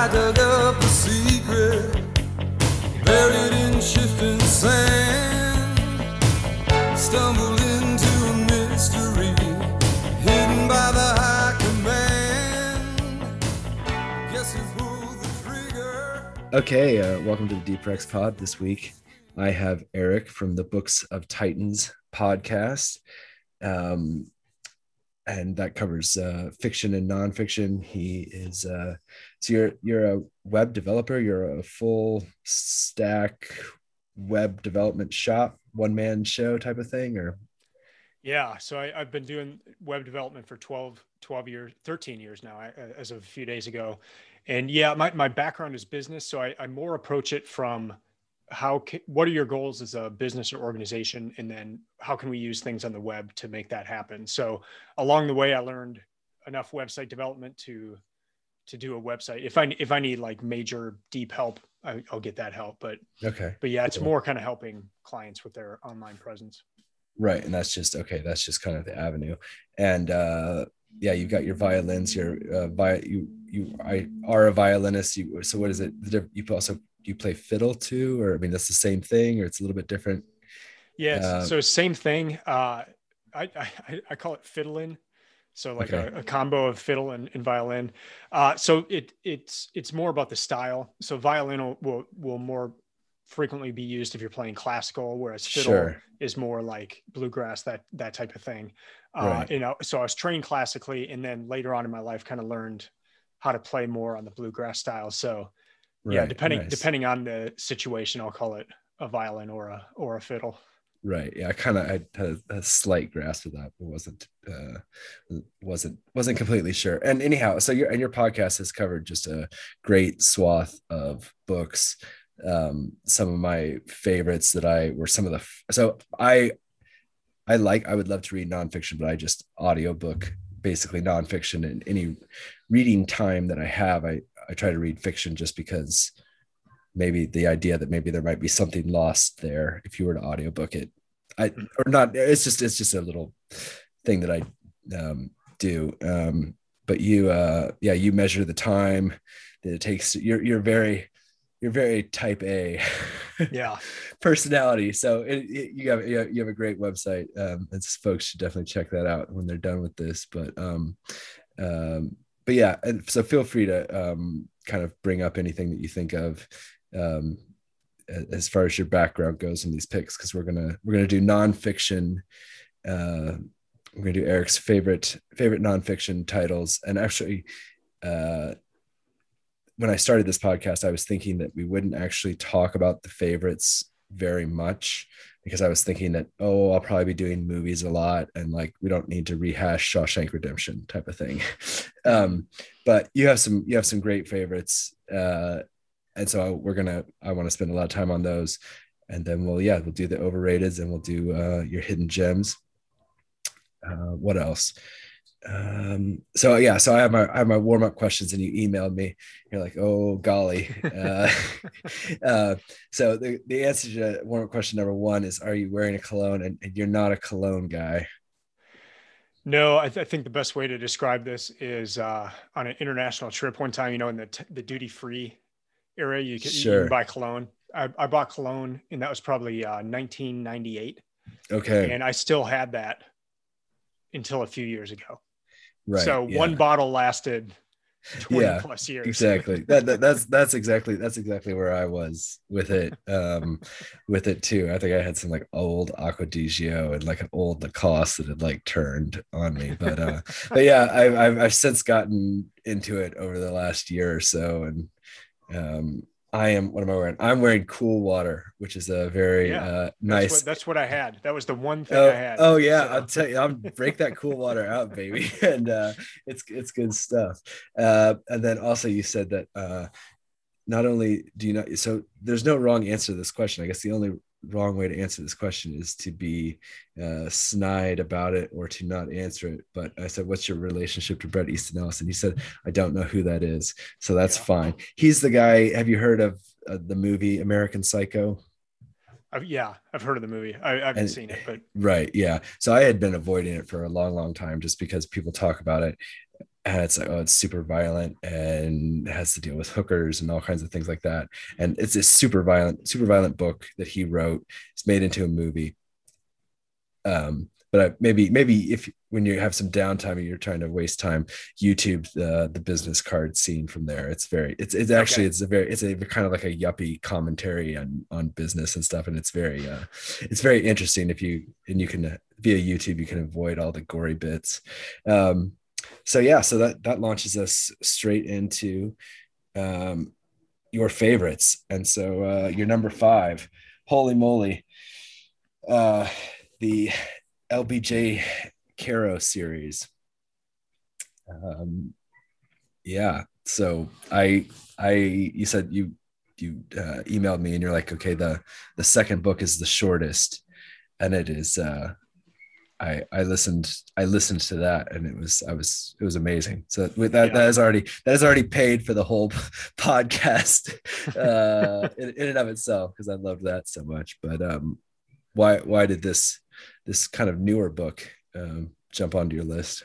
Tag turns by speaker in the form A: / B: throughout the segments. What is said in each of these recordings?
A: I dug up a secret buried in shifting sand. Stumbled into a mystery hidden by the high command. Guess who pulled the trigger?
B: Okay, uh, welcome to the Deep Rex Pod. This week, I have Eric from the Books of Titans podcast, um, and that covers uh, fiction and nonfiction. He is uh, so you're you're a web developer. You're a full stack web development shop, one man show type of thing, or
C: Yeah, so I, I've been doing web development for 12, 12 years, 13 years now, as of a few days ago. And yeah, my, my background is business. So I, I more approach it from how, ca- what are your goals as a business or organization? And then how can we use things on the web to make that happen? So along the way, I learned enough website development to, to do a website. If I, if I need like major deep help, I, I'll get that help. But,
B: okay,
C: but yeah, it's
B: Cool.
C: more kind of helping clients with their online presence.
B: right? And that's just okay. That's just kind of the avenue, and uh, yeah, you've got your violins. Your uh, vi- you you I are a violinist. You so what is it? You also you play fiddle too, or I mean that's the same thing, or it's a little bit different.
C: Yes.
B: Uh,
C: so same thing. Uh, I, I I call it fiddling. So like
B: Okay.
C: a, a combo of fiddle and, and violin. Uh, so it it's it's more about the style. So violin will, will will more frequently be used if you're playing classical, whereas fiddle
B: Sure.
C: is more like bluegrass, that that type of thing. Uh,
B: Right.
C: You know, so I was trained classically, and then later on in my life, kind of learned how to play more on the bluegrass style. So yeah, depending
B: nice.
C: depending on the situation, I'll call it a violin or a or a fiddle.
B: Right. Yeah, I kind of had a, a slight grasp of that, but wasn't uh wasn't wasn't completely sure. And anyhow, so your and your podcast has covered just a great swath of books. Um, some of my favorites that I were some of the so I I like I would love to read nonfiction, but I just audiobook basically nonfiction and any reading time that I have, I I try to read fiction just because maybe the idea that maybe there might be something lost there if you were to audiobook it i or not it's just it's just a little thing that i um, do. Um, but you uh yeah you measure the time that it takes you're you're very you're very type a
C: Yeah.
B: personality. So it, it- you have you have a great website. Um and folks should definitely check that out when they're done with this. But um um but yeah and so feel free to um kind of bring up anything that you think of. Um as far as your background goes in these picks because we're gonna we're gonna do nonfiction uh we're gonna do eric's favorite favorite nonfiction titles. And actually uh when i started this podcast i was thinking that we wouldn't actually talk about the favorites very much because i was thinking that oh i'll probably be doing movies a lot and like we don't need to rehash shawshank redemption type of thing. Um but you have some you have some great favorites uh and so we're gonna i want to spend a lot of time on those. And then we'll yeah we'll do the overrateds and we'll do uh your hidden gems. Uh what else? Um so yeah so i have my i have my warm-up questions and you emailed me. You're like oh golly. Uh, uh so the, the answer to warm-up question number one is are you wearing a cologne? And, and you're not a cologne guy.
C: No, I, th- I think the best way to describe this is uh, on an international trip one time, you know, in the, t- the duty free area, you can, you can buy cologne. I, I bought cologne and that was probably uh, 1998.
B: okay
C: And I still had that until a few years ago.
B: right
C: so
B: yeah.
C: one bottle lasted 20
B: Yeah,
C: plus years.
B: exactly that, that that's that's exactly that's exactly where i was with it um with it too i think i had some like old Acqua di Gio and like an old lacoste that had like turned on me but uh but yeah I've, I've i've since gotten into it over the last year or so and um i am what am i wearing i'm wearing cool water which is a very
C: Yeah,
B: uh
C: That's
B: nice
C: what, that's what I had. That was the one thing
B: Oh,
C: I had.
B: oh yeah,
C: So-
B: I'll tell you, I'll break that cool water out, baby, and uh, it's it's good stuff. Uh, and then also you said that uh, not only do you not, so there's no wrong answer to this question. I guess the only wrong way to answer this question is to be uh, snide about it or to not answer it. But I said, "What's your relationship to Bret Easton Ellis?" And you said, "I don't know who that is." So that's
C: Yeah.
B: fine. He's the guy. Have you heard of uh, the movie American Psycho?
C: I've, yeah, I've heard of the movie. I, I haven't
B: And-
C: seen it, but
B: Right. Yeah. So I had been avoiding it for a long, long time just because people talk about it. And it's like oh it's super violent and has to deal with hookers and all kinds of things like that. And it's a super violent super violent book that he wrote. It's made into a movie. Um but I, maybe maybe if when you have some downtime and you're trying to waste time youtube the the business card scene from there. It's very it's it's actually
C: Okay.
B: it's a very it's a kind of like a yuppie commentary on on business and stuff. And it's very uh it's very interesting if you and you can uh, via youtube you can avoid all the gory bits. Um so yeah so that that launches us straight into um your favorites. And so uh your number five holy moly uh the lbj caro series. Um yeah so i i you said you you uh, emailed me and you're like okay the the second book is the shortest and it is uh I I listened I listened to that and it was I was it was amazing. So with that
C: Yeah.
B: that is already that is already paid for the whole podcast uh in, in and of itself because I loved that so much. But um why why did this this kind of newer book um jump onto your list?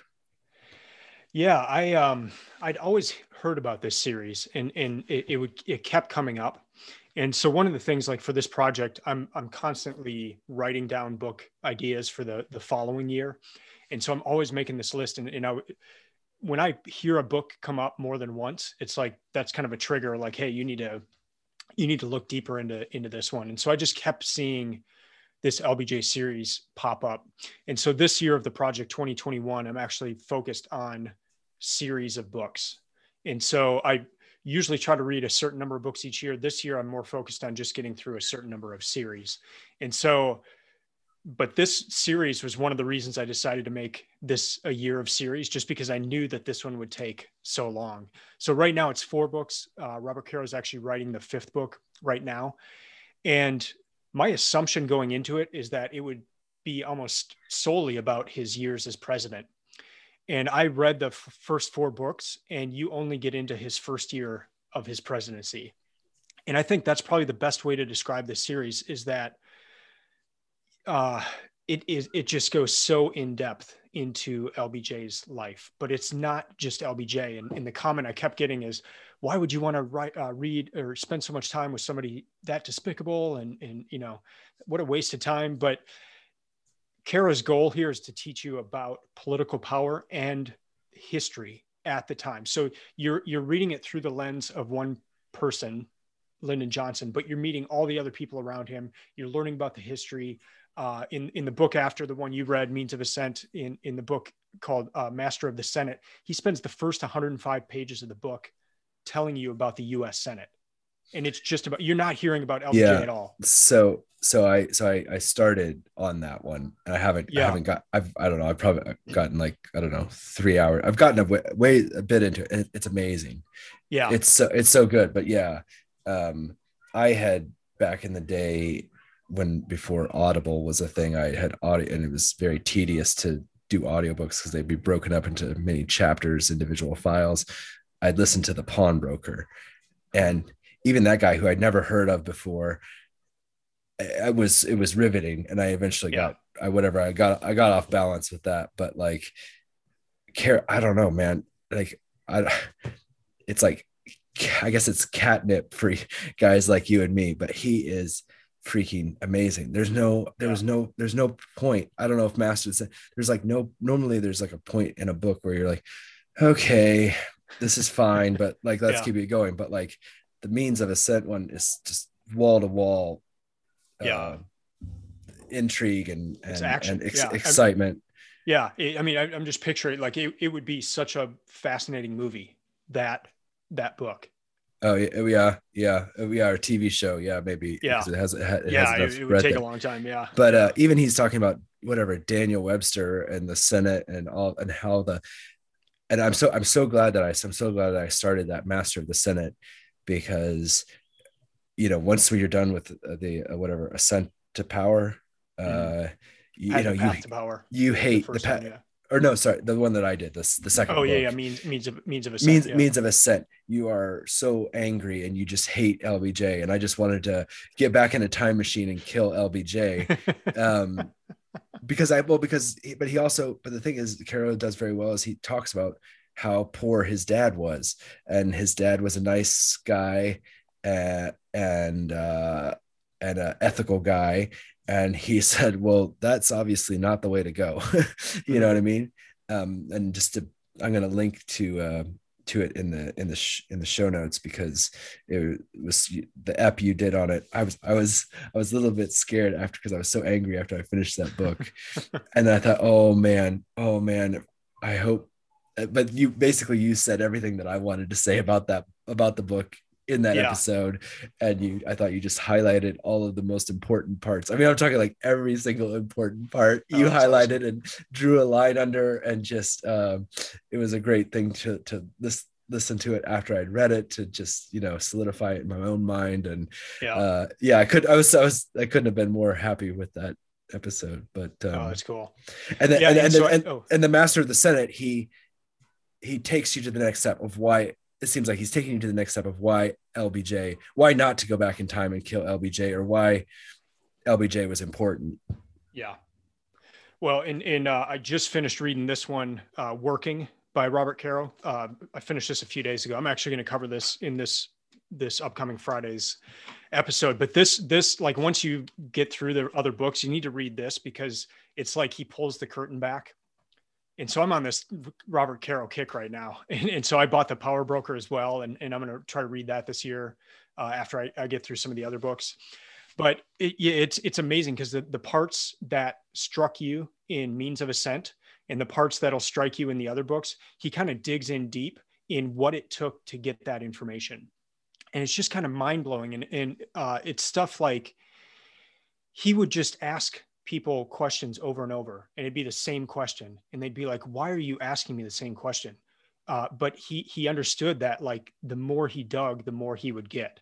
C: Yeah, I um I'd always heard about this series and and it, it would it kept coming up. And so one of the things like for this project, I'm I'm constantly writing down book ideas for the the following year. And so I'm always making this list and, and I w- when I hear a book come up more than once, it's like that's kind of a trigger like hey, you need to you need to look deeper into into this one. And so I just kept seeing this LBJ series pop up. And so this year of the project 2021, I'm actually focused on series of books. And so I usually try to read a certain number of books each year. This year, I'm more focused on just getting through a certain number of series. And so, but this series was one of the reasons I decided to make this a year of series, just because I knew that this one would take so long. So right now it's four books. Uh, Robert Caro is actually writing the fifth book right now. And my assumption going into it is that it would be almost solely about his years as president and I read the f- first four books, and you only get into his first year of his presidency. And I think that's probably the best way to describe this series is that uh, it is it just goes so in depth into LBJ's life, but it's not just LBJ. And, and the comment I kept getting is, why would you want to write, uh, read, or spend so much time with somebody that despicable? And and you know, what a waste of time. But Caro's goal here is to teach you about political power and history at the time. So you're you're reading it through the lens of one person, Lyndon Johnson, but you're meeting all the other people around him. You're learning about the history. Uh, in in the book after the one you read, Means of Ascent, in in the book called uh, Master of the Senate, he spends the first 105 pages of the book telling you about the U.S. Senate, and it's just about you're not hearing about LBJ
B: Yeah.
C: at all.
B: So so I so I I started on that one and I haven't I
C: Yeah.
B: haven't got I've I don't know I've probably gotten like I don't know three hours I've gotten a way, way a bit into it. It- It's amazing.
C: Yeah,
B: it's so it's so good but yeah um i had back in the day when before audible was a thing i had audio and it was very tedious to do audiobooks because they'd be broken up into many chapters individual files i'd listen to the power broker and even that guy who i'd never heard of before I- I was it was riveting and i eventually
C: Yeah.
B: got i whatever i got i got off balance with that but like care i don't know man like i it's like I guess it's catnip for guys like you and me, but he is freaking amazing. There's no, there was no, there's no point. I don't know if Master said there's like no, normally there's like a point in a book where you're like, okay, this is fine, but like, let's
C: Yeah.
B: keep it going. But like the means of ascent one is just wall to wall,
C: Yeah.
B: uh, intrigue and, and, and ex-
C: Yeah.
B: Excitement.
C: Yeah, I I mean, I, I'm just picturing like it, it would be such a fascinating movie that that book.
B: Oh yeah, yeah, yeah. Our TV show, yeah, maybe.
C: Yeah.
B: it has it,
C: yeah, it, it would take
B: there.
C: a long time. Yeah,
B: but uh, even he's talking about whatever Daniel Webster and the Senate and all and how the and I'm so I'm so glad that I I'm so glad that I started that Master of the Senate because you know once you're done with the, the uh, whatever ascent to power, uh, you, you know you
C: power.
B: you hate the, path
C: yeah.
B: or no sorry the one that I did this the second
C: Oh yeah,
B: book.
C: yeah. Means means of means of ascent.
B: means
C: yeah.
B: means of ascent. You are so angry and you just hate LBJ. And I just wanted to get back in a time machine and kill LBJ. um because i well because he, but he also but the thing is caro does very well is he talks about how poor his dad was, and his dad was a nice guy, uh, and uh, and an ethical guy, and he said, "Well, that's obviously not the way to go." you know what I mean? Um, and just to, I'm going to link to uh, to it in the in the sh- in the show notes because it was the ep you did on it. I was I was I was a little bit scared after because I was so angry after I finished that book, and I thought, oh man, oh man, I hope. But you basically you said everything that I wanted to say about that about the book in that
C: Yeah.
B: episode and you i thought you just highlighted all of the most important parts i mean i'm talking like every single important part
C: Oh,
B: you highlighted and drew a line under and just um it was a great thing to to this listen to it after i'd read it to just you know solidify it in my own mind and
C: Yeah.
B: uh yeah i could i was i was i couldn't have been more happy with that episode but um
C: oh, that's cool.
B: and then
C: Yeah,
B: and,
C: and
B: and,
C: so
B: the,
C: I-
B: and,
C: oh.
B: and the master of the senate he he takes you to the next step of why it seems like he's taking you to the next step of why lbj why not to go back in time and kill lbj or why lbj was important
C: Yeah. Well, and and uh, I just finished reading this one, uh, "Working" by Robert Caro. Uh, I finished this a few days ago. I'm actually going to cover this in this this upcoming Friday's episode. But this this like once you get through the other books, you need to read this because it's like he pulls the curtain back. And so I'm on this Robert Caro kick right now, and, and so I bought the Power Broker as well, and, and I'm going to try to read that this year uh, after I, I get through some of the other books. But it, it's it's amazing because the, the parts that struck you in means of ascent and the parts that'll strike you in the other books he kind of digs in deep in what it took to get that information. And it's just kind of mind-blowing and, and uh, it's stuff like he would just ask people questions over and over and it'd be the same question and they'd be like why are you asking me the same question? Uh, but he he understood that like the more he dug the more he would get.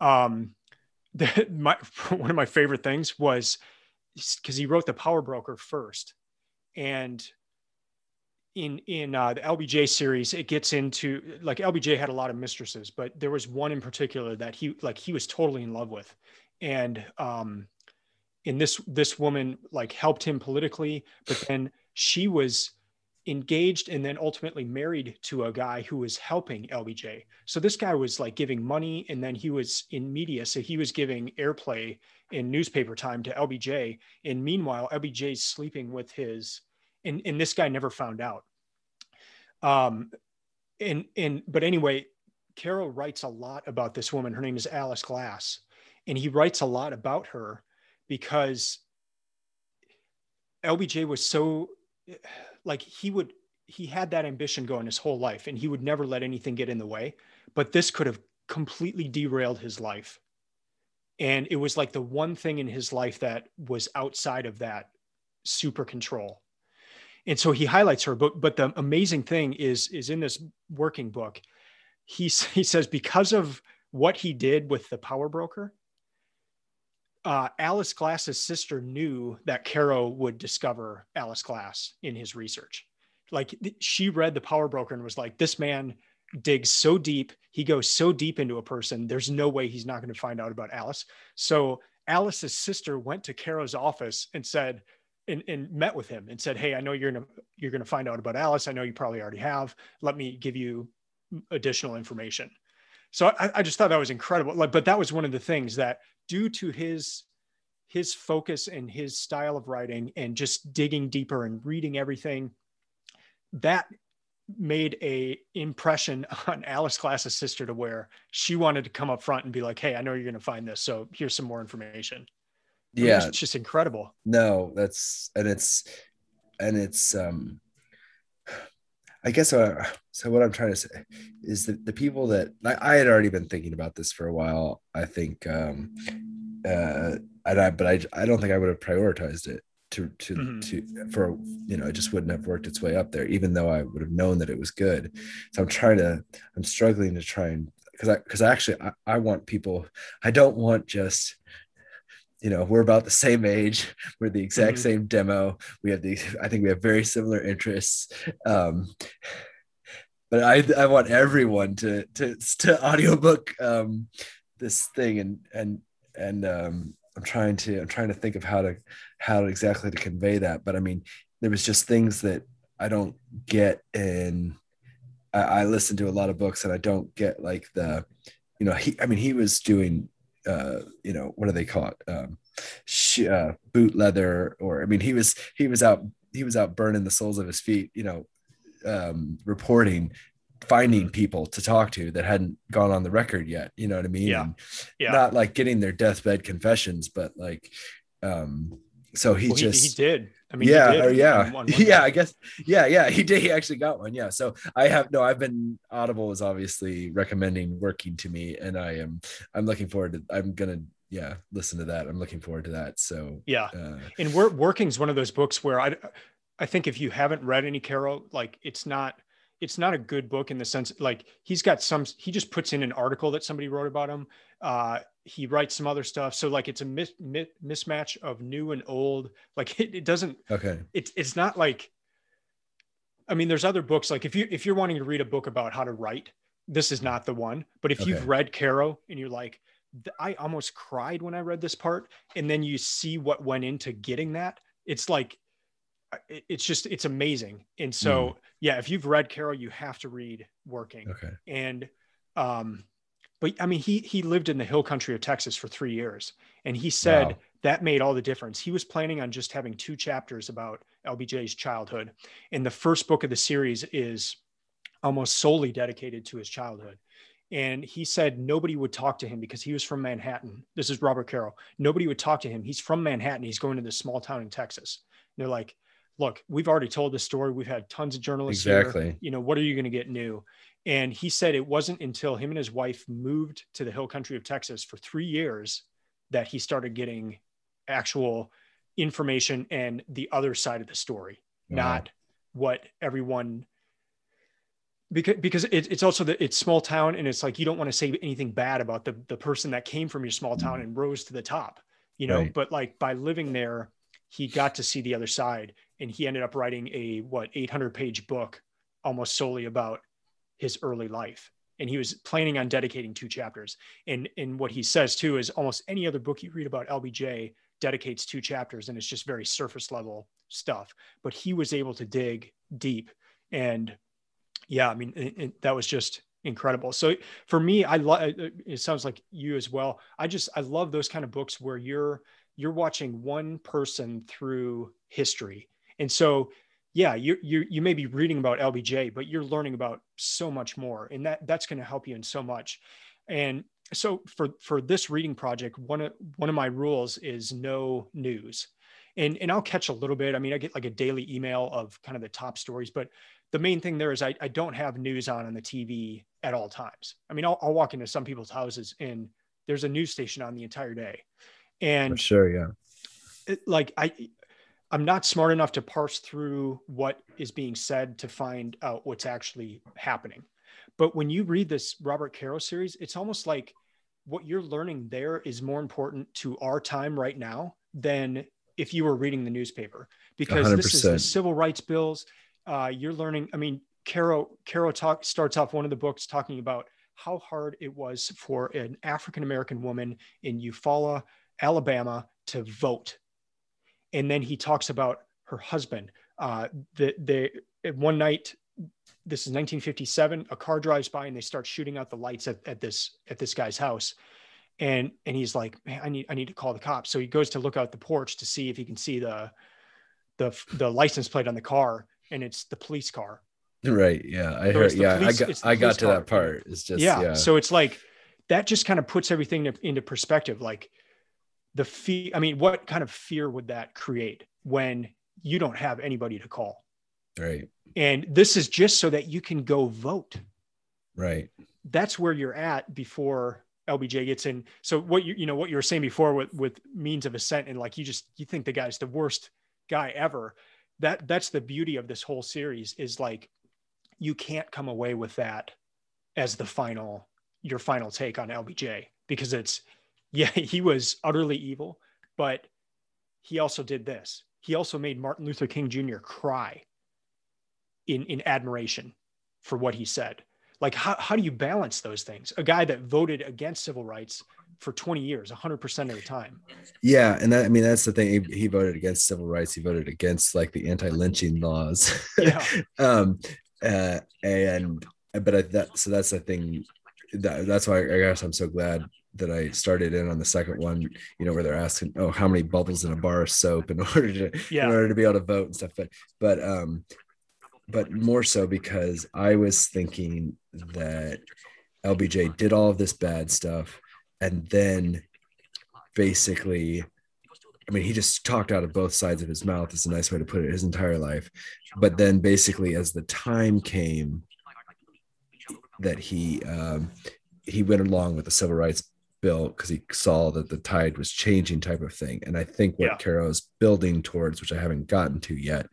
C: Um the, my one of my favorite things was because he wrote the power broker first and in in uh, the lbj series it gets into like lbj had a lot of mistresses but there was one in particular that he like he was totally in love with and um in this this woman like helped him politically but then she was engaged and then ultimately married to a guy who was helping LBJ. So this guy was like giving money and then he was in media. So he was giving airplay in newspaper time to LBJ. And meanwhile, LBJ's sleeping with his, and, and this guy never found out. Um, and, and, but anyway, Caro writes a lot about this woman. Her name is Alice Glass. And he writes a lot about her because LBJ was so like he would he had that ambition going his whole life and he would never let anything get in the way but this could have completely derailed his life. And it was like the one thing in his life that was outside of that super control. And so he highlights her but but the amazing thing is is in this working book he, he says because of what he did with the power broker uh, Alice Glass's sister knew that Caro would discover Alice Glass in his research. Like she read the Power Broker and was like, "This man digs so deep. He goes so deep into a person. There's no way he's not going to find out about Alice." So Alice's sister went to Caro's office and said, and, and met with him and said, "Hey, I know you're gonna you're gonna find out about Alice. I know you probably already have. Let me give you additional information." So I, I just thought that was incredible. Like, but that was one of the things that due to his his focus and his style of writing and just digging deeper and reading everything that made a impression on alice glass's sister to where she wanted to come up front and be like hey i know you're going to find this so here's some more information. I mean,
B: yeah.
C: it's just incredible.
B: No that's and it's and it's um i guess uh, so what i'm trying to say is that the people that I, I had already been thinking about this for a while i think um uh and i but i i don't think i would have prioritized it to to
C: Mhm.
B: to for you know it just wouldn't have worked its way up there even though i would have known that it was good so i'm trying to i'm struggling to try and because i because I actually I, I want people i don't want just you know we're about the same age. We're the exact
C: Mhm.
B: same demo. We have the i think we have very similar interests. Um but i i want everyone to to to audiobook um this thing and and and um i'm trying to i'm trying to think of how to how exactly to convey that. But i mean there was just things that i don't get in I, I listen to a lot of books and I don't get like the, you know, he, I mean, he was doing, uh, you know, what do they call it? Um, sh- uh, boot leather, or, I mean, he was, he was out, he was out burning the soles of his feet, you know, um, reporting finding people to talk to that hadn't gone on the record yet you know what i mean
C: Yeah.
B: And
C: Yeah.
B: not like getting their deathbed confessions but like um so he
C: Well, he,
B: just
C: he did. I mean,
B: yeah
C: did
B: yeah.
C: on one
B: yeah i guess yeah yeah he did he actually got one yeah. So i have no i've been audible is obviously recommending working to me and i am i'm looking forward to i'm gonna yeah listen to that. I'm looking forward to that so
C: Yeah.
B: uh
C: and Wor- working's one of those books where i i think if you haven't read any Caro, like it's not it's not a good book in the sense like he's got some he just puts in an article that somebody wrote about him. Uh he writes some other stuff. So like it's a mis- mi- mismatch of new and old. Like it, it doesn't
B: okay.
C: it's it's not like i mean there's other books. Like if you if you're wanting to read a book about how to write this is not the one. But if you've read caro and you're like i almost cried when i read this part and then you see what went into getting that it's like it's just it's amazing. And so yeah if you've read caro you have to read working.
B: Okay.
C: And um but i mean he he lived in the hill country of texas for three years and he said
B: Wow.
C: that made all the difference. He was planning on just having two chapters about lbj's childhood. And the first book of the series is almost solely dedicated to his childhood. And he said nobody would talk to him because he was from manhattan. This is robert caro. Nobody would talk to him. He's from manhattan. He's going to this small town in texas. And they're like look we've already told this story we've had tons of journalists here
B: exactly
C: you know, what are you going to get new? And he said it wasn't until him and his wife moved to the hill country of Texas for three years that he started getting actual information and the other side of the story,
B: Wow.
C: not what everyone. Because, because it, it's also that it's small town and it's like you don't want to say anything bad about the, the person that came from your small town mm. and rose to the top, you know.
B: Right.
C: But like by living there, he got to see the other side and he ended up writing a what 800 page book almost solely about his early life. And he was planning on dedicating two chapters. And and what he says too is almost any other book you read about lbj dedicates two chapters and it's just very surface level stuff. But he was able to dig deep. And yeah i mean it, it- that was just incredible. So for me i love uh, uh, it sounds like you as well. I just i love those kind of books where you're you're watching one person through history. And so yeah you you you may be reading about lbj but you're learning about so much more and that that's going to help you in so much. And so for for this reading project one of one of my rules is no news. And and i'll catch a little bit. I mean i get like a daily email of kind of the top stories but the main thing there is i, I don't have news on on the tv at all times. I mean I'll, I'll walk into some people's houses and there's a news station on the entire day
B: For
C: and
B: sure yeah
C: it- like I I'm not smart enough to parse through what is being said to find out what's actually happening. But when you read this Robert Caro series, it's almost like what you're learning there is more important to our time right now than if you were reading the newspaper because this is the civil rights bills. Uh, you're learning. I mean, Caro Caro talk starts off one of the books talking about how hard it was for an African American woman in Eufaula, Alabama, to vote and then he talks about her husband. Uh, the, the one night, this is 1957. A car drives by and they start shooting out the lights at, at this at this guy's house, and and he's like, man, I need I need to call the cops. So he goes to look out the porch to see if he can see the the the license plate on the car, and it's the police car.
B: right yeah i
C: So
B: heard yeah
C: police-
B: i got i got to
C: car.
B: that part it's just
C: yeah.
B: yeah,
C: So it's like that just kind of puts everything into perspective. Like the fear, I mean, what kind of fear would that create when you don't have anybody to call?
B: right
C: And this is just so that you can go vote.
B: right
C: That's where you're at before LBJ gets in. So what you you know what you were saying before with with means of ascent and like you just you think the guy's the worst guy ever. That that's the beauty of this whole series is like you can't come away with that as the final your final take on LBJ because it's yeah he was utterly evil but he also did this. He also made Martin Luther King Jr. cry in in admiration for what he said. Like how, how do you balance those things? A guy that voted against civil rights for 20 years 100% of the time.
B: Yeah and that i mean that's the thing. He, he voted against civil rights. He voted against like the anti-lynching laws.
C: Yeah.
B: um uh and but I, that so that's the thing that, that's why I guess I'm so glad that I started in on the second one, you know, where they're asking, oh, how many bubbles in a bar of soap in order to
C: Yeah.
B: in order to be able to vote and stuff. But but um but more so because I was thinking that LBJ did all of this bad stuff and then basically I mean, he just talked out of both sides of his mouth. Is a nice way to put it. His entire life, but then basically, as the time came that he um, he went along with the civil rights bill because he saw that the tide was changing, type of thing. And I think what
C: Yeah.
B: Caro's building towards, which I haven't gotten to yet,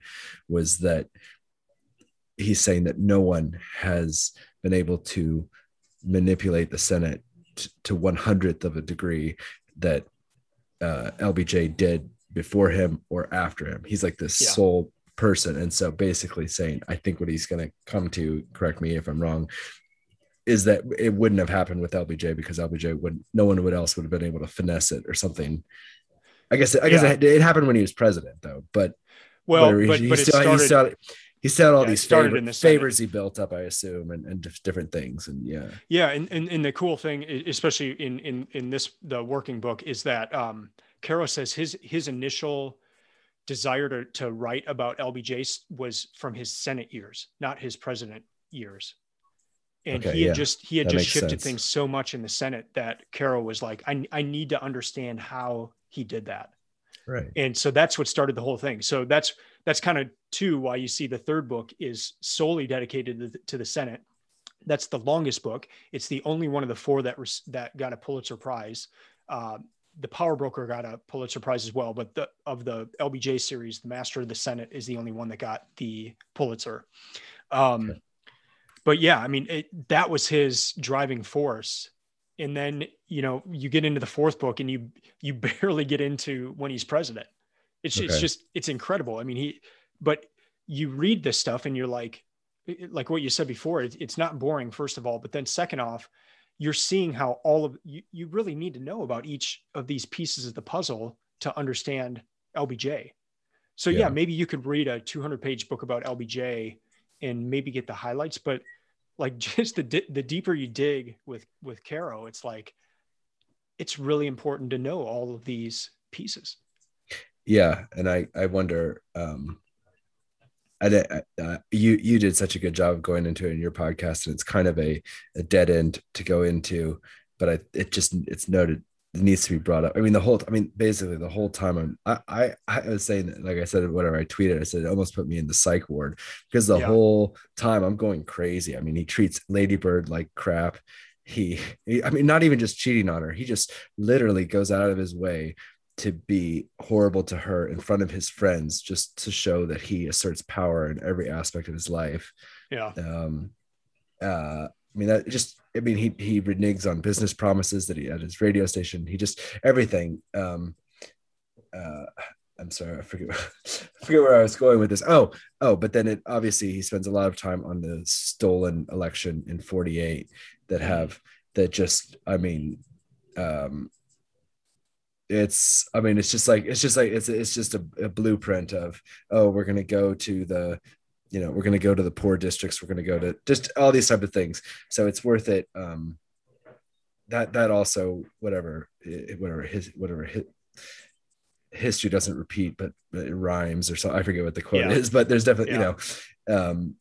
B: was that he's saying that no one has been able to manipulate the Senate t- to one hundredth of a degree that uh, LBJ did before him or after him. He's like this
C: Yeah.
B: sole person, and so basically saying, I think what he's going to come to, correct me if I'm wrong, is that it wouldn't have happened with LBJ because LBJ would no one would else would have been able to finesse it or something. I guess I guess
C: Yeah.
B: it, it happened when he was president though, but
C: Well,
B: whatever,
C: but,
B: he,
C: but
B: he still,
C: started.
B: he still he still had all
C: Yeah,
B: these favor- favors he built up, I assume, and, and dif- different things, and yeah,
C: Yeah, and, and and the cool thing, especially in in in this the working book, is that um, Caro says his his initial desire to to write about LBJ was from his Senate years, not his president years. And
B: Okay,
C: he had
B: yeah,
C: just he had
B: that
C: just shifted
B: sense.
C: things so much in the Senate that Caro was like, I I need to understand how he did that.
B: right,
C: and so that's what started the whole thing so that's that's kind of too why you see the third book is solely dedicated to the, to the senate that's the longest book it's the only one of the four that was that got a pulitzer prize uh, the power broker got a pulitzer prize as well but the of the lbj series the master of the senate is the only one that got the pulitzer um,
B: Okay.
C: But yeah i mean it, that was his driving force. And then you know you get into the fourth book and you you barely get into when he's president. It's, it's just it's incredible. I mean he but you read this stuff and you're like like what you said before it, it's not boring first of all. But then second off you're seeing how all of you, you really need to know about each of these pieces of the puzzle to understand lbj so yeah,
B: Yeah.
C: maybe you could read a 200 page book about lbj and maybe get the highlights but like just the di- the deeper you dig with with caro it's like it's really important to know all of these pieces.
B: Yeah, and I I wonder, um, I, uh, you you did such a good job of going into it in your podcast, and it's kind of a, a dead end to go into, but I it just it's noted needs to be brought up. I mean, the whole I mean, basically the whole time I'm I I, I was saying that, like I said, whatever I tweeted, I said it almost put me in the psych ward because the
C: Yeah.
B: whole time I'm going crazy. I mean, he treats Lady Bird like crap. He, he, I mean, not even just cheating on her. He just literally goes out of his way to be horrible to her in front of his friends just to show that he asserts power in every aspect of his life
C: yeah
B: um uh i mean that just i mean he he reneges on business promises that he at his radio station. He just everything um uh i'm sorry i forget I forget where i was going with this. Oh oh but then it obviously he spends a lot of time on the stolen election in 48 that have that just i mean um it's i mean it's just like it's just like it's it's just a, a blueprint of oh we're going to go to the you know we're going to go to the poor districts we're going to go to just all these type of things so it's worth it um that that also whatever eh, whatever his whatever his, history doesn't repeat but it rhymes or so i forget what the quote
C: Yeah.
B: is but there's definitely
C: Yeah.
B: you know um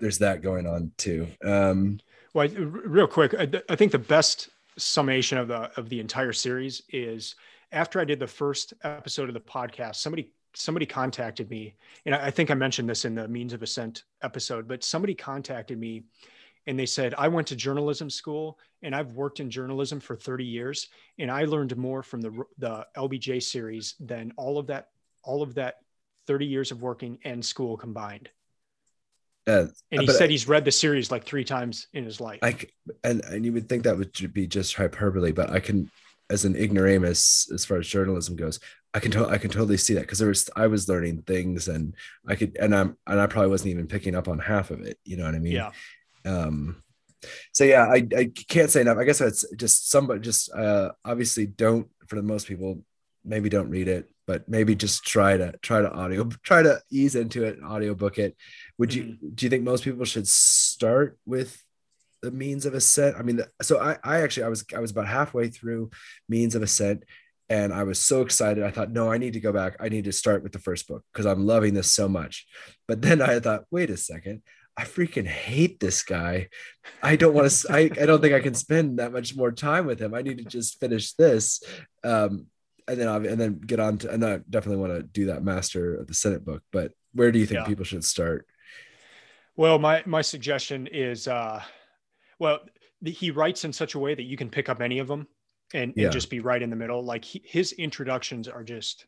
B: there's that going on too um
C: Well, real quick, I, I think the best summation of the of the entire series is after I did the first episode of the podcast, somebody somebody contacted me, and I, think I mentioned this in the Means of Ascent episode, but somebody contacted me and they said, I went to journalism school and I've worked in journalism for 30 years, and I learned more from the the LBJ series than all of that all of that 30 years of working and school combined.
B: uh,
C: And he
B: But I-
C: said he's read the series like three times in his life.
B: I and and you would think that would be just hyperbole, but I can, as an ignoramus, as far as journalism goes, I can to- I can totally see that because there was I was learning things and I could and I'm and I probably wasn't even picking up on half of it. You know what I mean?
C: yeah.
B: Um. So yeah, I I can't say enough. I guess that's just somebody just uh obviously don't for the most people maybe don't read it, but maybe just try to try to audio try to ease into it, and audiobook it. Would you do you think most people should start with the means of ascent. I mean, the, so I, I actually, I was, I was about halfway through means of ascent and I was so excited. I thought, no, I need to go back. I need to start with the first book because I'm loving this so much. But then I thought, wait a second, I freaking hate this guy. I don't want to, I, I don't think I can spend that much more time with him. I need to just finish this. Um, and then, and then get on to, and I definitely want to do that master of the Senate book, but where do you think
C: Yeah.
B: people should start?
C: Well, my my suggestion is, uh, well, he writes in such a way that you can pick up any of them and,
B: Yeah.
C: and just be right in the middle. Like he, his introductions are just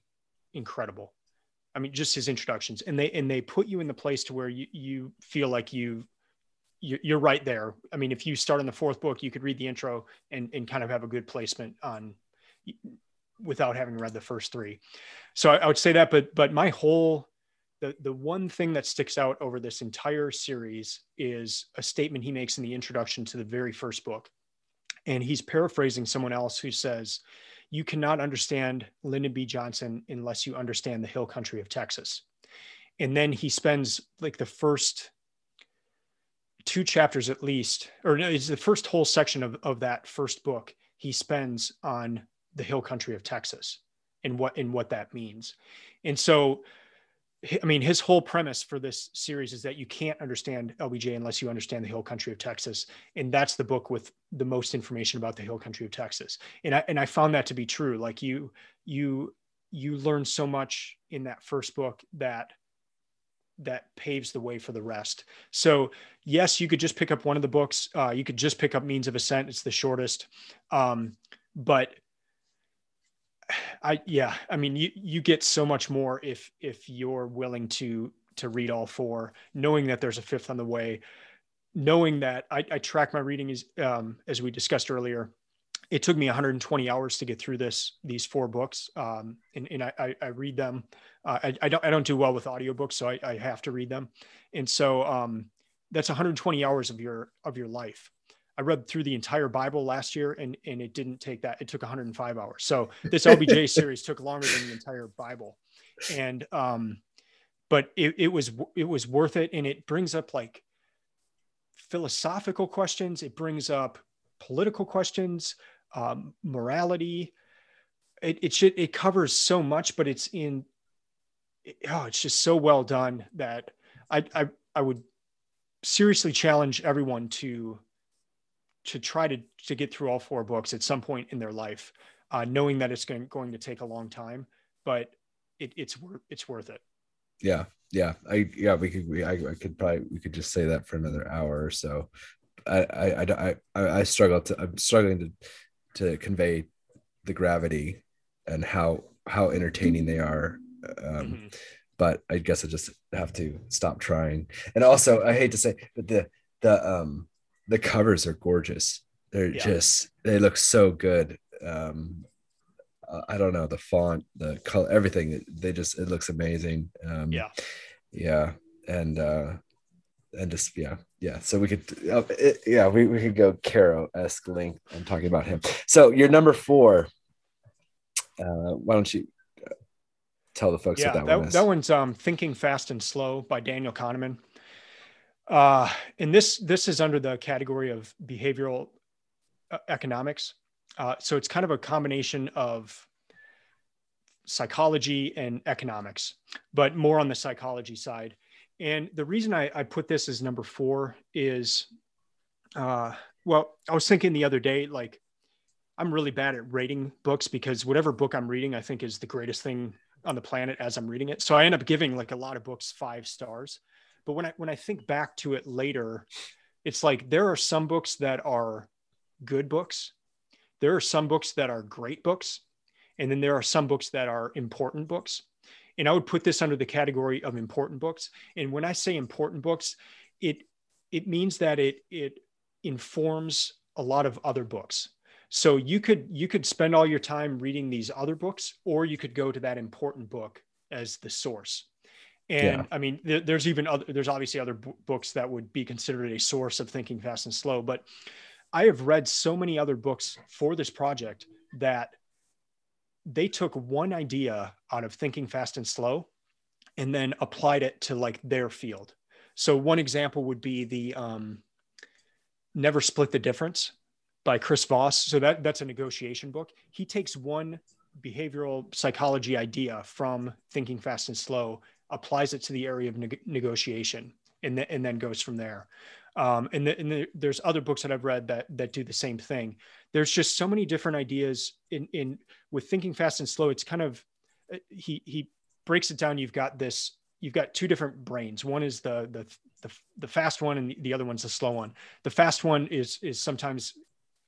C: incredible. I mean, just his introductions, and they and they put you in the place to where you you feel like you you- you're right there. I mean, if you start in the fourth book, you could read the intro and and kind of have a good placement on without having read the first three. So I, I would say that, but but my whole the the one thing that sticks out over this entire series is a statement he makes in the introduction to the very first book. And he's paraphrasing someone else who says you cannot understand lyndon b. Johnson unless you understand the hill country of texas. And then he spends like the first two chapters at least or no it's the first whole section of, of that first book he spends on the hill country of texas and what and what that means. And so I mean, his whole premise for this series is that you can't understand LBJ unless you understand the hill country of Texas, and that's the book with the most information about the hill country of Texas. And I and I found that to be true. Like you, you, you learn so much in that first book that that paves the way for the rest. So yes, you could just pick up one of the books. Uh, you could just pick up Means of Ascent. It's the shortest, um, but I yeah, I mean you you get so much more if if you're willing to to read all four, knowing that there's a fifth on the way, knowing that I, I track my reading as um, as we discussed earlier. It took me 120 hours to get through this these four books, um, and, and I, I, read them. Uh, I, I don't I don't do well with audiobooks, so I, I have to read them, and so um, that's 120 hours of your of your life. I read through the entire Bible last year and, and it didn't take that. It took 105 hours. So this LBJ series took longer than the entire Bible. And, um, but it, it was, it was worth it. And it brings up like philosophical questions. It brings up political questions, um, morality. It, it should, it covers so much, but it's in, oh, it's just so well done that I, I, I would seriously challenge everyone to to try to to get through all four books at some point in their life, uh, knowing that it's going, going to take a long time, but it, it's worth it's worth it.
B: Yeah. Yeah. I, yeah, we could, we, I, I could probably, we could just say that for another hour or so. I, I, I, I, I struggle to, I'm struggling to, to convey the gravity and how, how entertaining they are. Um,
C: Mhm.
B: but I guess I just have to stop trying. And also, I hate to say, but the the um the covers are gorgeous. They're
C: Yeah.
B: just they look so good. Um, uh, I don't know the font, the color, everything. They just it looks amazing. Um,
C: Yeah.
B: yeah, and uh, and just yeah, yeah. So we could, uh, it, yeah, we, we could go Caro esque length. I'm talking about him. So your number four. Uh, why don't you uh, tell the folks
C: yeah,
B: what that,
C: that,
B: one is?
C: that one's um, Thinking Fast and Slow by Daniel Kahneman. Uh, and this this is under the category of behavioral uh, economics. Uh, so it's kind of a combination of psychology and economics, but more on the psychology side. And the reason I, I put this as number four is, uh, well, I was thinking the other day, like I'm really bad at rating books because whatever book I'm reading, I think is the greatest thing on the planet as I'm reading it. So I end up giving like a lot of books five stars. But when I when I think back to it later, it's like there are some books that are good books. There are some books that are great books. And then there are some books that are important books. And I would put this under the category of important books. And when I say important books, it it means that it it informs a lot of other books. So you could you could spend all your time reading these other books, or you could go to that important book as the source. And
B: Yeah.
C: I mean, there, there's even other there's obviously other b- books that would be considered a source of thinking fast and slow. But I have read so many other books for this project that they took one idea out of thinking fast and slow and then applied it to like their field. So one example would be the um, Never Split the Difference by Chris Voss. So that that's a negotiation book. He takes one behavioral psychology idea from Thinking Fast and Slow, applies it to the area of neg- negotiation, and, th- and then goes from there. Um, and, the, and the, there's other books that I've read that that do the same thing. There's just so many different ideas in in with Thinking Fast and Slow. It's kind of uh, he he breaks it down. You've got this. You've got two different brains. One is the the the, the fast one, and the other one's the slow one. The fast one is is sometimes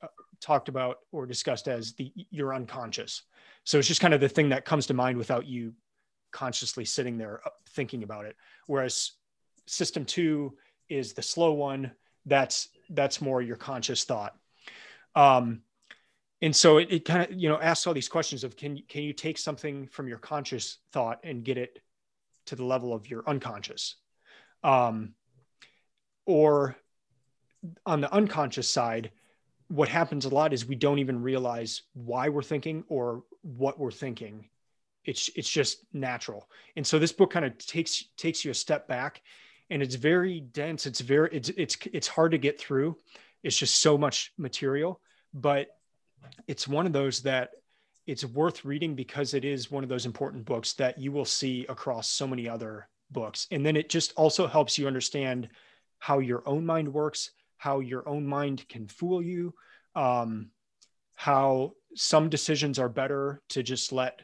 C: uh, talked about or discussed as the your unconscious. So it's just kind of the thing that comes to mind without you consciously sitting there uh, thinking about it. Whereas system two is the slow one. That's that's more your conscious thought. Um, and so it, it kind of you know asks all these questions of can can you take something from your conscious thought and get it to the level of your unconscious um, or on the unconscious side what happens a lot is we don't even realize why we're thinking or what we're thinking it's it's just natural. And so this book kind of takes takes you a step back and it's very dense. It's very it's it's it's hard to get through. It's just so much material but it's one of those that it's worth reading because it is one of those important books that you will see across so many other books. And then it just also helps you understand how your own mind works how your own mind can fool you um, how some decisions are better to just let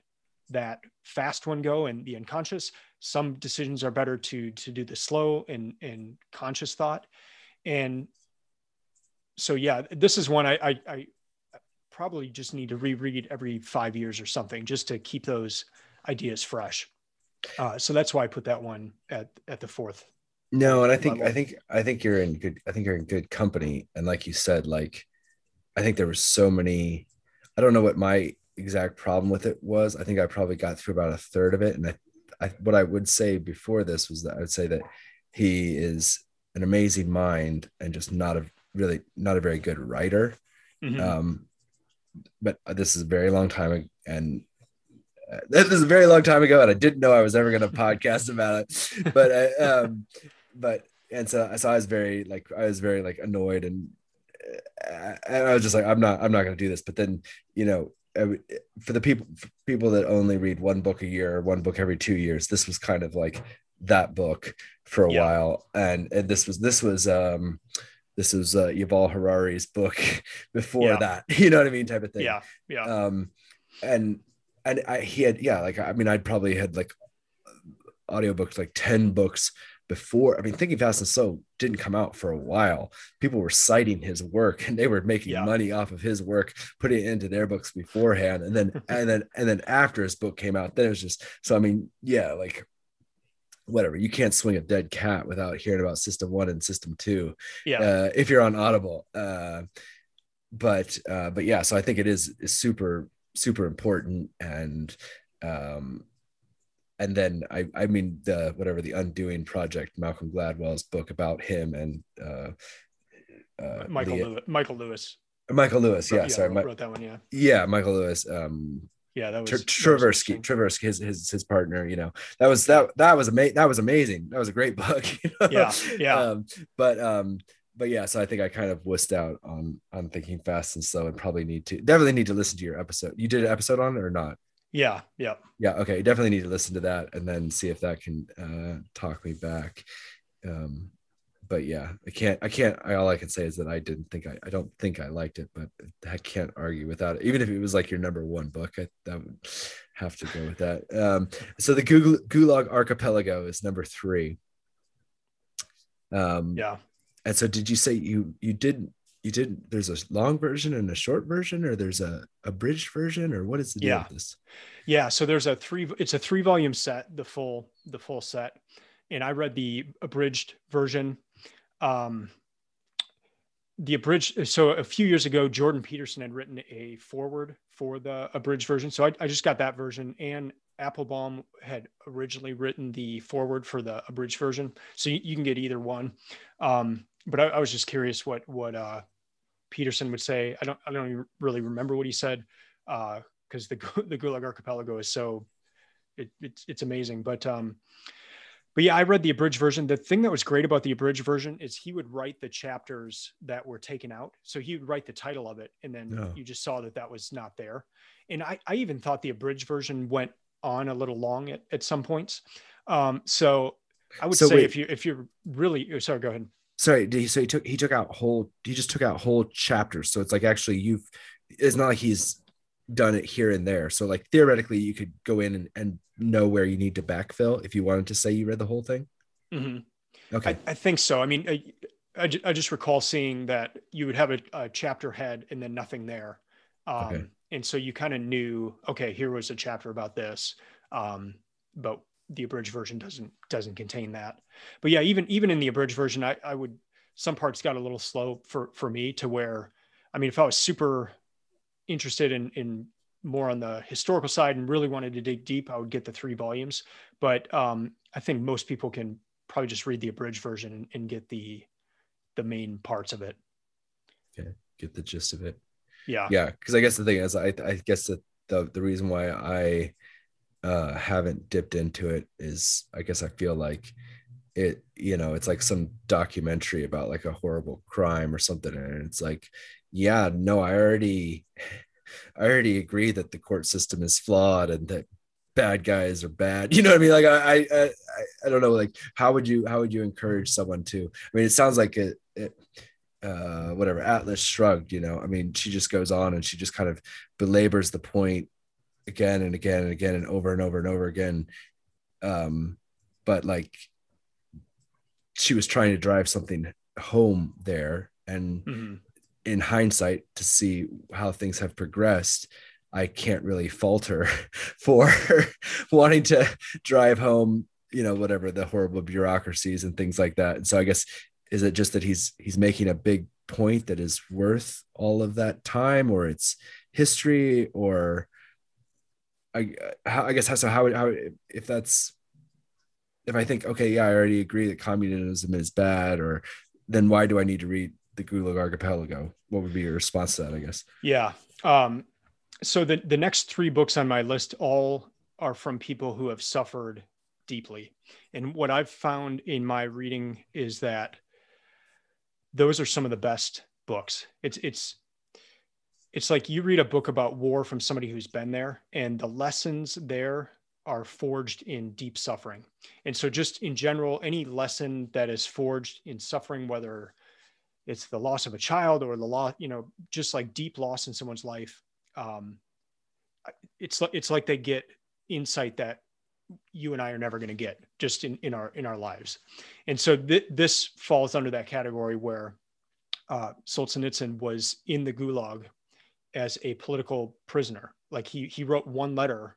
C: that fast one go and the unconscious some decisions are better to to do the slow and and conscious thought and so yeah this is one I, I, I probably just need to reread every five years or something just to keep those ideas fresh uh, so that's why i put that one at at the fourth
B: No, and I think
C: level.
B: I think I think you're in good I think you're in good company. And like you said, like I think there were so many, I don't know what my exact problem with it was. I think I probably got through about a third of it. And I, I what I would say before this was that I would say that he is an amazing mind and just not a really not a very good writer.
C: Mhm.
B: Um, but this is a very long time and uh, this is a very long time ago, and I didn't know I was ever going to podcast about it. But I, um, but and so so I was very like I was very like annoyed and uh, and I was just like I'm not I'm not going to do this. But then you know for the people for people that only read one book a year or one book every two years, this was kind of like that book for a
C: Yeah.
B: while, and and this was this was um this was uh, Yuval Harari's book before
C: Yeah.
B: that, you know what I mean, type of thing.
C: yeah yeah
B: Um, and and I, he had yeah, like I mean, I'd probably had like audiobooks like ten books before. I mean, Thinking Fast and Slow didn't come out for a while. People were citing his work, and they were making
C: Yeah.
B: money off of his work, putting it into their books beforehand, and then and then and then after his book came out, then it was just so. I mean, yeah, like whatever you can't swing a dead cat without hearing about system one and system two
C: yeah
B: uh, if you're on Audible. Uh, but uh, but yeah, so I think it is, is super super important and um, and then I I mean the whatever the Undoing Project, Malcolm Gladwell's book about him and uh, uh,
C: michael lewis michael lewis
B: Michael Lewis, yeah, sorry,
C: wrote, that one yeah
B: yeah, Michael Lewis, um,
C: yeah that was
B: Tr- Traversky. Traversky, his, his his partner. You know, that was that that was amazing. That was amazing. That was a great book. you know?
C: Yeah, yeah.
B: Um, but um, but yeah, so I think I kind of wussed out on on thinking fast and slow, and probably need to definitely need to listen to your episode. You did an episode on it or not?
C: Yeah yeah
B: Yeah, okay. Definitely need to listen to that and then see if that can uh, talk me back. Um, but yeah, I can't. I can't. I, all I can say is that I didn't think I. I don't think I liked it, but I can't argue without it. Even if it was like your number one book, I that would have to go with that. Um, so the Google Gulag Archipelago is number three. Um,
C: yeah
B: and so did you say you you did you did there's a long version and a short version or there's a abridged version or what is the deal
C: Yeah.
B: with this?
C: Yeah so there's a three it's a three volume set the full the full set. And i read the abridged version. Um the abridged so a few years ago jordan peterson had written a foreword for the abridged version. So i, I just got that version and applebaum had originally written the foreword for the abridged version. So you, you can get either one. Um but I, I was just curious what what uh peterson would say i don't i don't even really remember what he said uh because the the Gulag Archipelago is so it, it's it's amazing. But um, but yeah, I read the abridged version. The thing that was great about the abridged version is he would write the chapters that were taken out. So he would write the title of it, and then
B: Oh.
C: you just saw that that was not there. And I, I even thought the abridged version went on a little long at, at some points. Um, so I would
B: So
C: say
B: wait.
C: if you if you're really oh, sorry, go ahead.
B: Sorry, did he so he took he took out whole he just took out whole chapters. So it's like actually you've it's not like he's done it here and there. So like theoretically you could go in and, and know where you need to backfill if you wanted to say you read the whole thing.
C: mm-hmm.
B: Okay.
C: I, I think so. I mean, I, I, I just recall seeing that you would have a, a chapter head and then nothing there. Um,
B: Okay.
C: And so you kind of knew, okay, here was a chapter about this, um, but the abridged version doesn't doesn't contain that. But yeah, even even in the abridged version, I, I would some parts got a little slow for for me to where, I mean, if I was super interested in in more on the historical side and really wanted to dig deep, I would get the three volumes. But um, I think most people can probably just read the abridged version and, and get the the main parts of it.
B: Okay, Get the gist of it.
C: Yeah.
B: yeah because i guess the thing is i i guess that the the reason why i uh haven't dipped into it is i guess i feel like it you know it's like some documentary about like a horrible crime or something and it's like yeah no i already i already agree that the court system is flawed and that bad guys are bad. You know what i mean? Like i i i, don't know like how would you how would you encourage someone to i mean it sounds like it, it uh whatever atlas shrugged you know? I mean she just goes on and she just kind of belabors the point again and again and again and over and over and over again. Um but like she was trying to drive something home there. And
C: Mhm.
B: in hindsight to see how things have progressed i can't really fault her for wanting to drive home you know whatever the horrible bureaucracies and things like that. And so i guess is it just that he's he's making a big point that is worth all of that time or it's history or i i guess how so how how if that's if i think okay yeah i already agree that communism is bad or then why do i need to read the gulag archipelago what would be your response to that i guess
C: Yeah. Um, so the the next three books on my list all are from people who have suffered deeply, and what I've found in my reading is that those are some of the best books. It's it's it's like you read a book about war from somebody who's been there, and the lessons there are forged in deep suffering. And so, just in general, any lesson that is forged in suffering, whether it's the loss of a child or the loss, you know, just like deep loss in someone's life, um, it's like it's like they get insight that you and I are never going to get just in, in our in our lives. And so th- this falls under that category where uh, Solzhenitsyn was in the gulag as a political prisoner. Like he he wrote one letter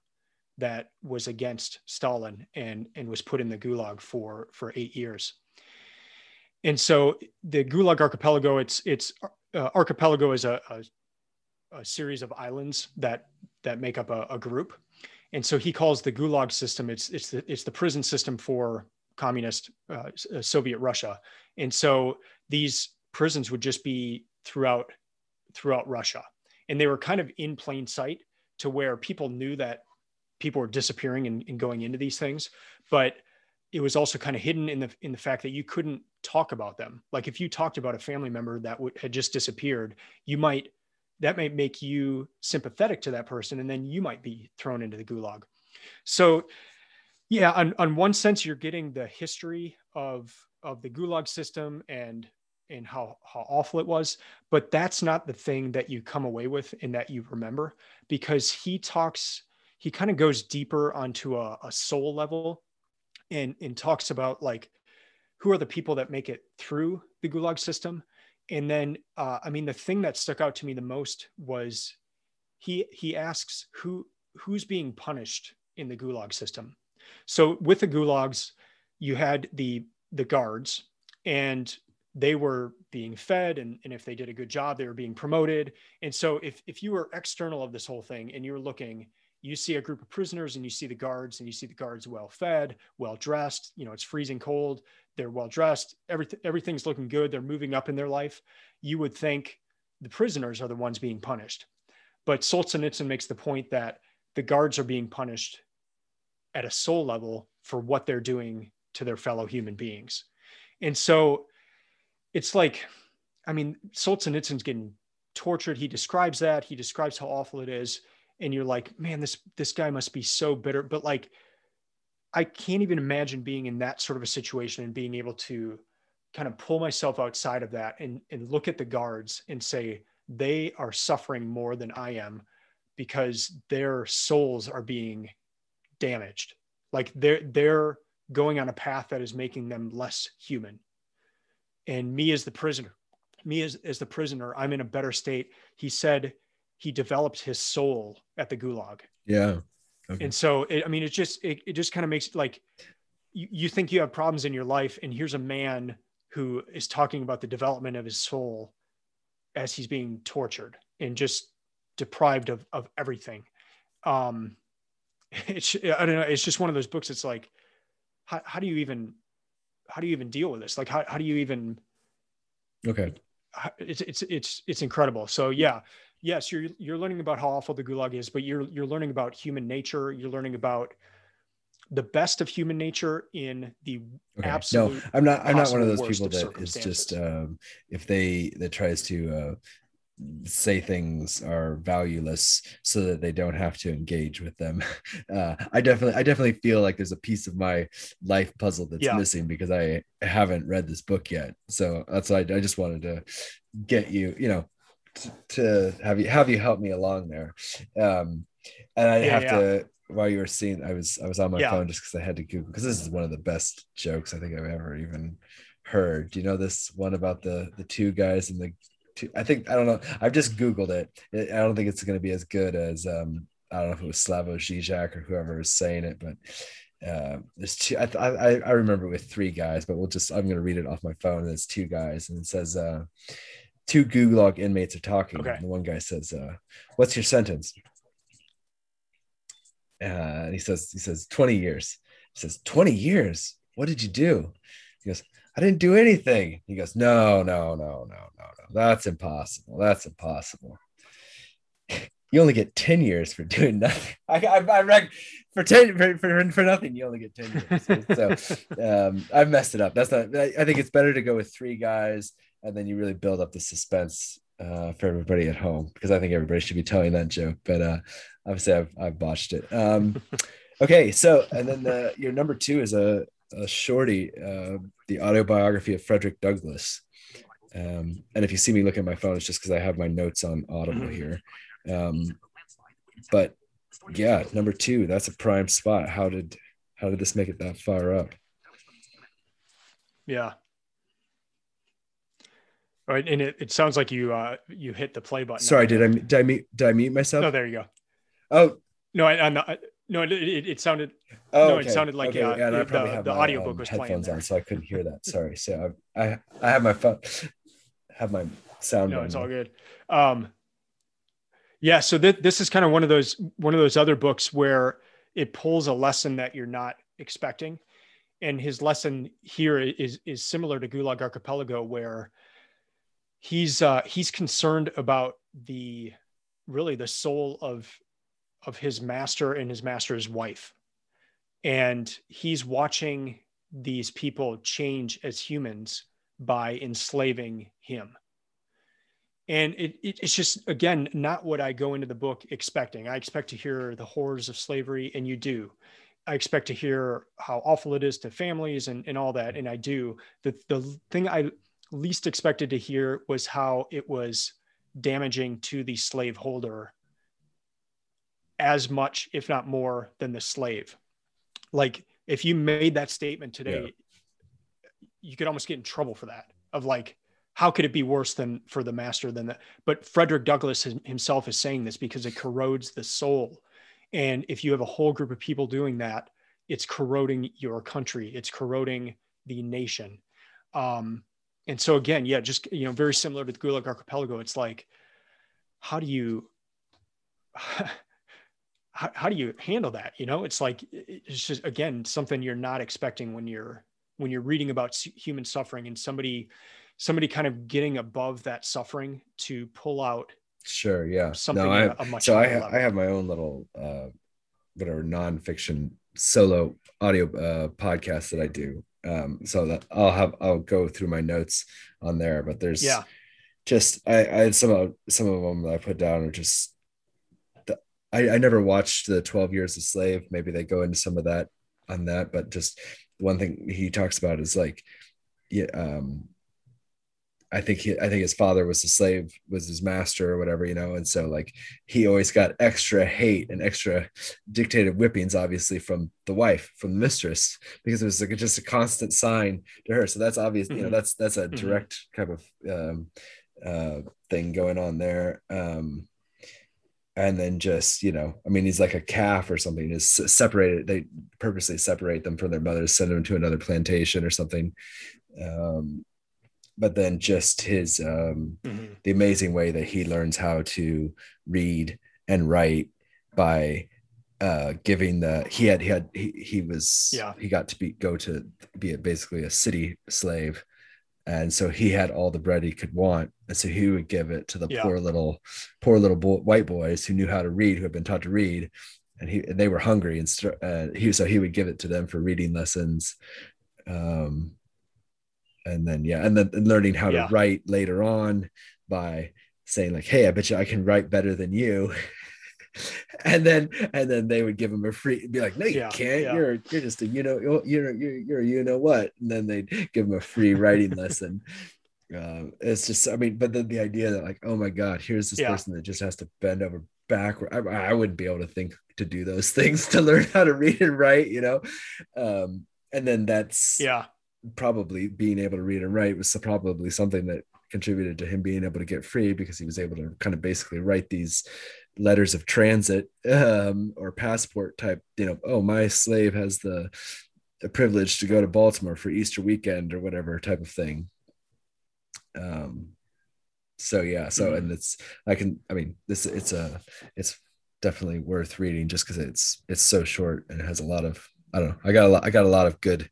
C: that was against Stalin and and was put in the gulag for for eight years. And so the Gulag Archipelago, it's it's uh, archipelago is a, a, a series of islands that that make up a, a group, and so he calls the Gulag system it's it's the it's the prison system for communist uh, Soviet Russia, and so these prisons would just be throughout throughout Russia, and they were kind of in plain sight to where people knew that people were disappearing and, and going into these things, but it was also kind of hidden in the in the fact that you couldn't talk about them. Like if you talked about a family member that w- had just disappeared, you might that might make you sympathetic to that person, and then you might be thrown into the gulag. So, yeah, on, on one sense, you're getting the history of of the gulag system and and how how awful it was, but that's not the thing that you come away with and that you remember because he talks he kind of goes deeper onto a, a soul level and and talks about like who are the people that make it through the gulag system. And then uh, i mean the thing that stuck out to me the most was he he asks who who's being punished in the gulag system. So with the gulags you had the the guards and they were being fed and, and if they did a good job they were being promoted and so if if you were external of this whole thing and you're looking you see a group of prisoners and you see the guards and you see the guards well fed well dressed you know it's freezing cold they're well dressed everything everything's looking good they're moving up in their life you would think the prisoners are the ones being punished but solzhenitsyn makes the point that the guards are being punished at a soul level for what they're doing to their fellow human beings. And so it's like, I mean, Solzhenitsyn's getting tortured. He describes that. He describes how awful it is. And you're like, man, this this guy must be so bitter. But like, I can't even imagine being in that sort of a situation and being able to kind of pull myself outside of that and, and look at the guards and say, they are suffering more than I am because their souls are being damaged. Like they're they're going on a path that is making them less human. And me as the prisoner, me as, as the prisoner, I'm in a better state. He said he developed his soul at the gulag.
B: Yeah.
C: Okay. And so, it, I mean, it just, it, it just kind of makes like, you, you think you have problems in your life and here's a man who is talking about the development of his soul as he's being tortured and just deprived of, of everything. Um, it's, I don't know. It's just one of those books. It's like, how, how do you even how do you even deal with this? Like how, how do you even
B: okay.
C: It's it's it's it's incredible. So yeah. Yes you're you're learning about how awful the gulag is but you're you're learning about human nature. You're learning about the best of human nature in the okay. absolute
B: no i'm not i'm not one of those people that is just um if they that tries to uh say things are valueless so that they don't have to engage with them. Uh, i definitely i definitely feel like there's a piece of my life puzzle that's yeah. missing because i haven't read this book yet. So that's why I, I just wanted to get you you know to, to have you have you help me along there. Um and i yeah, have yeah. to while you were seeing i was i was on my phone just because i had to google because this is one of the best jokes i think i've ever even heard. Do you know this one about the the two guys in the I think I don't know. I've just Googled it. I don't think it's going to be as good as um, I don't know if it was Slavoj Žižek or whoever was saying it, but uh, there's two. I, I I remember with three guys, but we'll just I'm going to read it off my phone. There's two guys, and it says uh, two Gulag inmates are talking. Okay. And one guy says, uh, "What's your sentence?" Uh, and he says, "He says 20 years." He says, "20 years? What did you do?" He goes, I didn't do anything. He goes, No, no, no, no, no, no. That's impossible. That's impossible. You only get 10 years for doing nothing. I, I, I reckon for 10 for, for, for nothing, you only get 10 years. So um, I've messed it up. That's not, I, I think it's better to go with three guys and then you really build up the suspense uh, for everybody at home because I think everybody should be telling that joke. But uh, obviously, I've, I've botched it. Um, okay, so and then the, your number two is a a shorty, uh, the autobiography of Frederick Douglass. Um, and if you see me look at my phone, it's just because I have my notes on Audible mm-hmm. here. Um, but yeah, number two, that's a prime spot. How did how did this make it that far up?
C: Yeah. All right, and it, it sounds like you uh you hit the play button.
B: Sorry, did I did I mute did I mute myself?
C: No, there you go.
B: Oh
C: no, I, I'm not. No, it, it, it sounded. Oh, no, okay. it sounded like okay. uh, yeah, the, the, the audiobook um, was
B: headphones
C: on,
B: so I couldn't hear that. Sorry. So I, I, I have my phone, have my sound.
C: No, it's all good. Um, yeah. So th- this is kind of one of those one of those other books where it pulls a lesson that you're not expecting, and his lesson here is is similar to Gulag Archipelago, where he's uh, he's concerned about the really the soul of of his master and his master's wife. And he's watching these people change as humans by enslaving him. And it, it, it's just, again, not what I go into the book expecting. I expect to hear the horrors of slavery, and you do. I expect to hear how awful it is to families and, and all that, and I do. The, the thing I least expected to hear was how it was damaging to the slaveholder as much, if not more, than the slave. Like if you made that statement today, yeah. you could almost get in trouble for that. Of like, how could it be worse than for the master than that? But Frederick Douglass himself is saying this because it corrodes the soul. And if you have a whole group of people doing that, it's corroding your country. It's corroding the nation. Um, and so again, yeah, just you know, very similar to the Gulag Archipelago. It's like, how do you how, how do you handle that you know it's like it's just again something you're not expecting when you're when you're reading about human suffering and somebody somebody kind of getting above that suffering to pull out
B: sure yeah something no, I, a, a much so I, ha- I have my own little uh whatever nonfiction solo audio uh, podcast that I do. Um, so that I'll have I'll go through my notes on there, but there's
C: Yeah.
B: just I, I some of some of them that I put down are just I, I never watched the 12 years a slave. Maybe they go into some of that on that, but just one thing he talks about is like yeah, um I think he, I think his father was a slave, was his master or whatever, you know, and so like he always got extra hate and extra dictated whippings, obviously from the wife, from the mistress, because it was like just a constant sign to her. So that's obvious, you know,
C: Mhm.
B: that's that's a
C: Mhm.
B: direct type of um, uh, thing going on there. Um, and then just you know, I mean, he's like a calf or something. Is separated. They purposely separate them from their mothers, send them to another plantation or something. Um, but then just his um,
C: Mhm.
B: the amazing way that he learns how to read and write by uh giving the he had he had he, he was
C: Yeah.
B: he got to be go to be a, basically a city slave and so he had all the bread he could want and so he would give it to the
C: Yeah.
B: poor little poor little boy, white boys who knew how to read who had been taught to read and he and they were hungry and str- uh, he so he would give it to them for reading lessons um and then yeah and then learning how
C: Yeah.
B: to write later on by saying like hey i bet you i can write better than you and then and then they would give him a free be like no you
C: Yeah,
B: can't
C: yeah.
B: you're you're just a you know you're you're you're you know what and then they'd give him a free writing lesson um it's just i mean but then the idea that like oh my god here's this
C: Yeah.
B: person that just has to bend over backward I, I wouldn't be able to think to do those things to learn how to read and write you know um and then that's
C: Yeah.
B: probably being able to read and write was probably something that contributed to him being able to get free because he was able to kind of basically write these letters of transit um, or passport type you know oh my slave has the, the privilege to go to baltimore for easter weekend or whatever type of thing um so yeah so
C: Mhm.
B: and it's i can i mean this it's a it's definitely worth reading just because it's it's so short and it has a lot of i don't know i got a lot i got a lot of good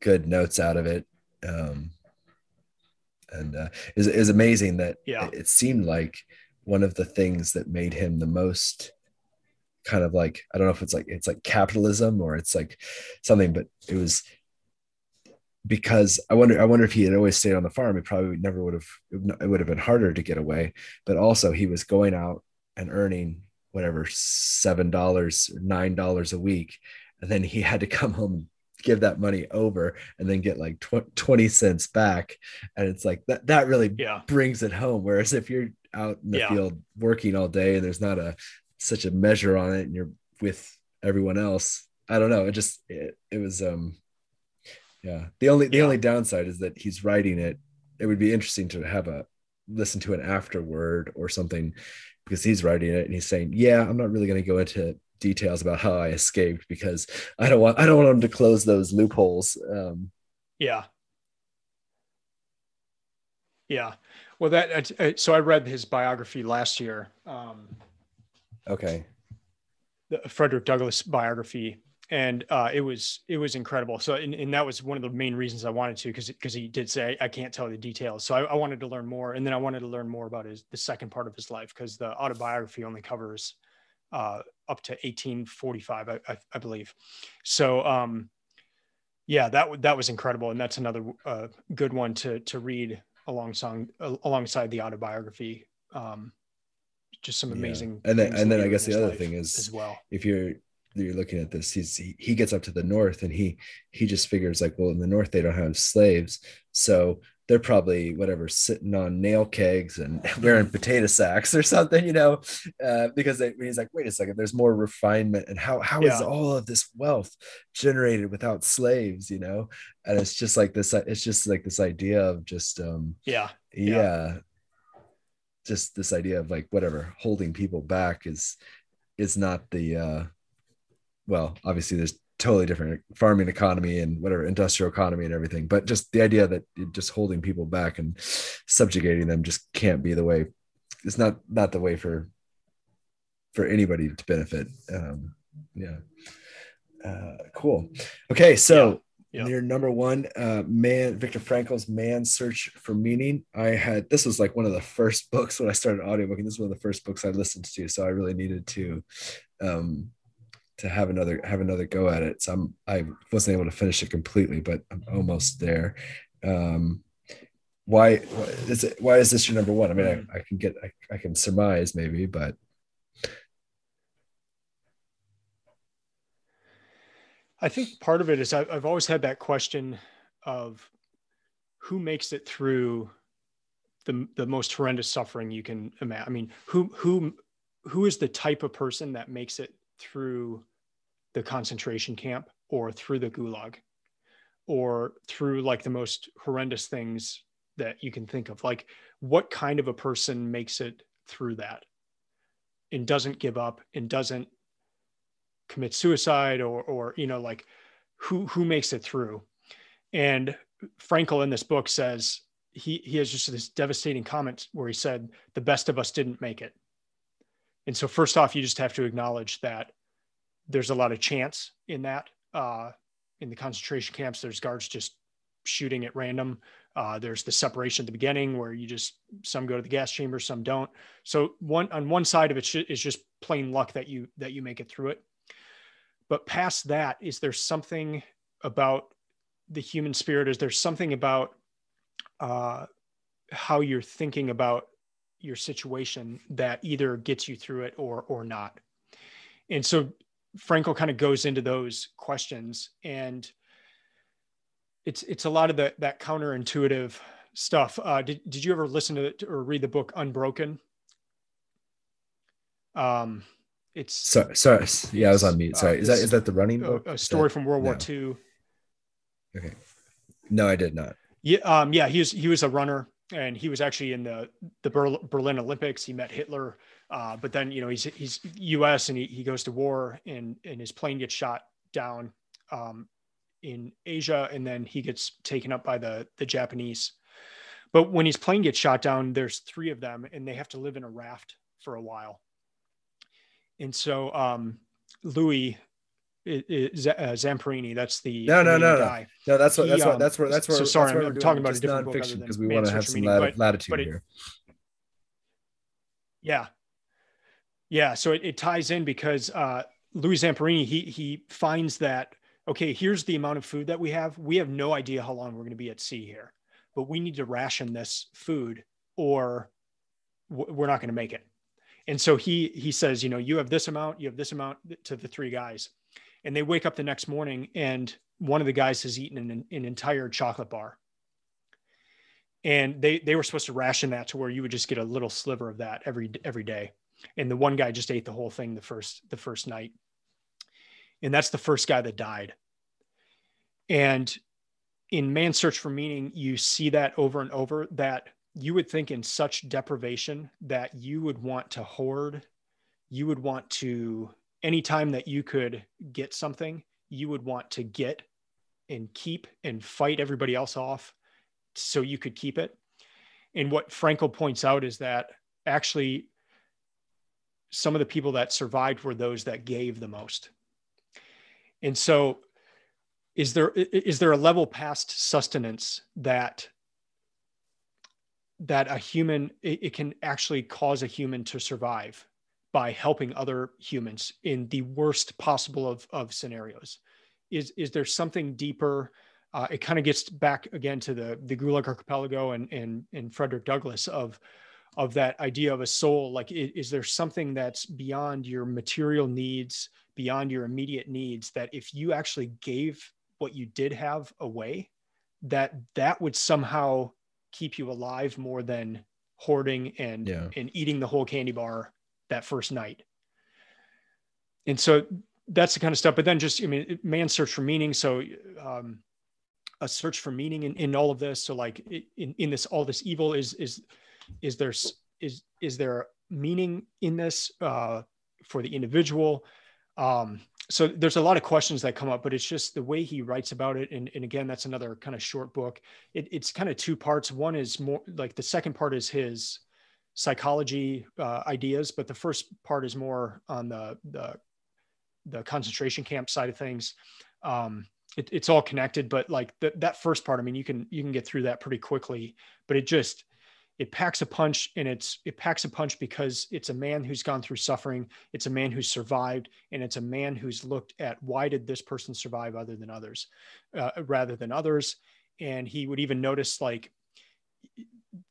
B: good notes out of it um and uh is is amazing that
C: Yeah.
B: it, it seemed like one of the things that made him the most kind of like i don't know if it's like it's like capitalism or it's like something but it was because I wonder I wonder if he had always stayed on the farm, it probably never would have it would have been harder to get away. But also he was going out and earning whatever seven dollars, nine dollars a week, and then he had to come home and give that money over and then get like tw- 20 cents back and it's like that that really
C: Yeah.
B: brings it home whereas if you're out in the
C: Yeah.
B: field working all day and there's not a such a measure on it and you're with everyone else i don't know it just it, it was um yeah the only the
C: Yeah.
B: only downside is that he's writing it it would be interesting to have a listen to an afterword or something because he's writing it and he's saying yeah i'm not really going to go into details about how i escaped because i don't want i don't want him to close those loopholes um
C: Yeah. Yeah. Well, that uh, so I read his biography last year, um,
B: okay
C: the Frederick Douglass biography, and uh, it was it was incredible. So, and, and that was one of the main reasons I wanted to, because because he did say I can't tell the details. So I, I wanted to learn more, and then I wanted to learn more about his the second part of his life, because the autobiography only covers uh, up to 1845, I, I, I believe. So, um, yeah, that that was incredible, and that's another uh, good one to to read alongside alongside the autobiography. Um, just some
B: Yeah.
C: amazing.
B: And then- and then I guess the other thing is-
C: as well.
B: if you're you're looking at this he's he, he gets up to the north and he he just figures like well in the north they don't have slaves so they're probably whatever sitting on nail kegs and wearing potato sacks or something you know? Uh, because they, he's like wait a second there's more refinement and how how is
C: Yeah.
B: all of this wealth generated without slaves? You know? And it's just like this it's just like this idea of just um
C: Yeah,
B: yeah,
C: Yeah.
B: just this idea of like whatever holding people back is is not the uh well obviously there's totally different farming economy and whatever industrial economy and everything but just the idea that just holding people back and subjugating them just can't be the way it's not not the way for for anybody to benefit. Um yeah. Uh cool. Okay so
C: Yeah, yeah.
B: your number one uh man Viktor Frankl's man search for meaning. I had this was like one of the first books when i started audiobooking this was one of the first books i listened to so i really needed to um to have another have another go at it. So I'm I wasn't able to finish it completely, but I'm almost there. Um, why, why is it? Why is this your number one? I mean, I, I can get I, I can surmise maybe, but
C: I think part of it is I've, I've always had that question of who makes it through the the most horrendous suffering you can imagine. I mean, who who who is the type of person that makes it through the concentration camp or through the gulag or through like the most horrendous things that you can think of. Like what kind of a person makes it through that and doesn't give up and doesn't commit suicide or or you know like who who makes it through? And Frankl in this book says he he has just this devastating comment where he said the best of us didn't make it. And so first off you just have to acknowledge that there's a lot of chance in that uh, in the concentration camps there's guards just shooting at random. Uh, there's the separation at the beginning where you just some go to the gas chamber some don't. So one on one side of it, is just plain luck that you that you make it through it. But past that is there something about the human spirit? Is there something about uh, how you're thinking about your situation that either gets you through it or or not? And so Frankl kind of goes into those questions and it's it's a lot of the, that counterintuitive stuff. Uh, did, did you ever listen to it or read the book Unbroken? Um, it's
B: sorry, sorry, yeah, I was on mute. Sorry, uh, is that is that the running book?
C: A, a story
B: that,
C: from World no. War II.
B: Okay, no, I did not.
C: Yeah, um, yeah, he was he was a runner, and he was actually in the the Berlin Olympics. He met Hitler, uh, but then you know he's he's U.S. and he, he goes to war, and and his plane gets shot down um, in Asia, and then he gets taken up by the the Japanese. But when his plane gets shot down, there's three of them, and they have to live in a raft for a while. And so um, Louis is, uh, Zamperini. That's the
B: no, no, no, guy. no, no. That's what. He, that's what. That's where. That's where.
C: So sorry,
B: I'm,
C: talking about a different nonfiction
B: because we want to have some meaning, lat- latitude but it, here.
C: Yeah, yeah. So it, it ties in because uh, Louis Zamperini he he finds that okay, here's the amount of food that we have. We have no idea how long we're going to be at sea here, but we need to ration this food or we're not going to make it. And so he he says, you know, you have this amount, you have this amount to the three guys. And they wake up the next morning and one of the guys has eaten an, an entire chocolate bar. And they they were supposed to ration that to where you would just get a little sliver of that every every day. And the one guy just ate the whole thing the first the first night. And that's the first guy that died. And in man's search for meaning you see that over and over that you would think in such deprivation that you would want to hoard you would want to anytime that you could get something you would want to get and keep and fight everybody else off so you could keep it. And what Frankl points out is that actually some of the people that survived were those that gave the most. And so is there is there a level past sustenance that that a human it, it can actually cause a human to survive by helping other humans in the worst possible of, of scenarios? Is is there something deeper? Uh, it kind of gets back again to the the gulag archipelago and and and frederick douglass of of that idea of a soul like is, is there something that's beyond your material needs beyond your immediate needs that if you actually gave what you did have away that that would somehow keep you alive more than hoarding and yeah. and eating the whole candy bar that first night? And so that's the kind of stuff but then just i mean man's search for meaning. So um a search for meaning in, in all of this. So like in, in this all this evil is is is there is is there meaning in this uh for the individual um, so there's a lot of questions that come up, but it's just the way he writes about it. And, and again, that's another kind of short book. It, it's kind of two parts. One is more like the second part is his psychology uh, ideas, but the first part is more on the, the, the concentration camp side of things. Um, it, it's all connected, but like the, that first part, I mean, you can, you can get through that pretty quickly, but it just, it packs a punch and it's it packs a punch because it's a man who's gone through suffering. It's a man who's survived and it's a man who's looked at why did this person survive other than others uh, rather than others. And he would even notice like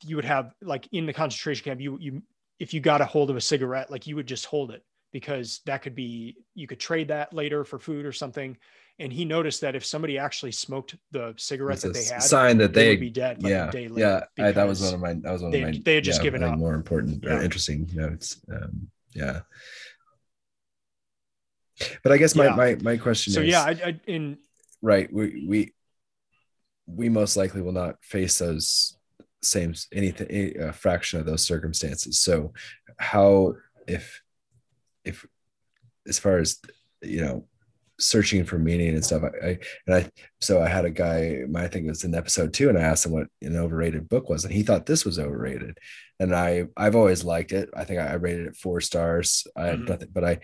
C: you would have like in the concentration camp you you if you got a hold of a cigarette like you would just hold it because that could be you could trade that later for food or something and he noticed that if somebody actually smoked the cigarette that they had
B: sign that
C: they
B: they,
C: would be dead like
B: yeah,
C: a day
B: yeah. I, that was one of my that was one
C: they
B: of my
C: they had just
B: yeah,
C: given up.
B: more important or
C: Yeah.
B: interesting notes. Um, yeah. But I guess my
C: Yeah.
B: my my question
C: so
B: is
C: yeah I, I in
B: right we we we most likely will not face those same anything a fraction of those circumstances so how if if as far as you know searching for meaning and stuff I, I and i so i had a guy my, i think it was in episode two and i asked him what an overrated book was and he thought this was overrated. And i i've always liked it. I think i, I rated it four stars. I had
C: Mhm.
B: nothing but i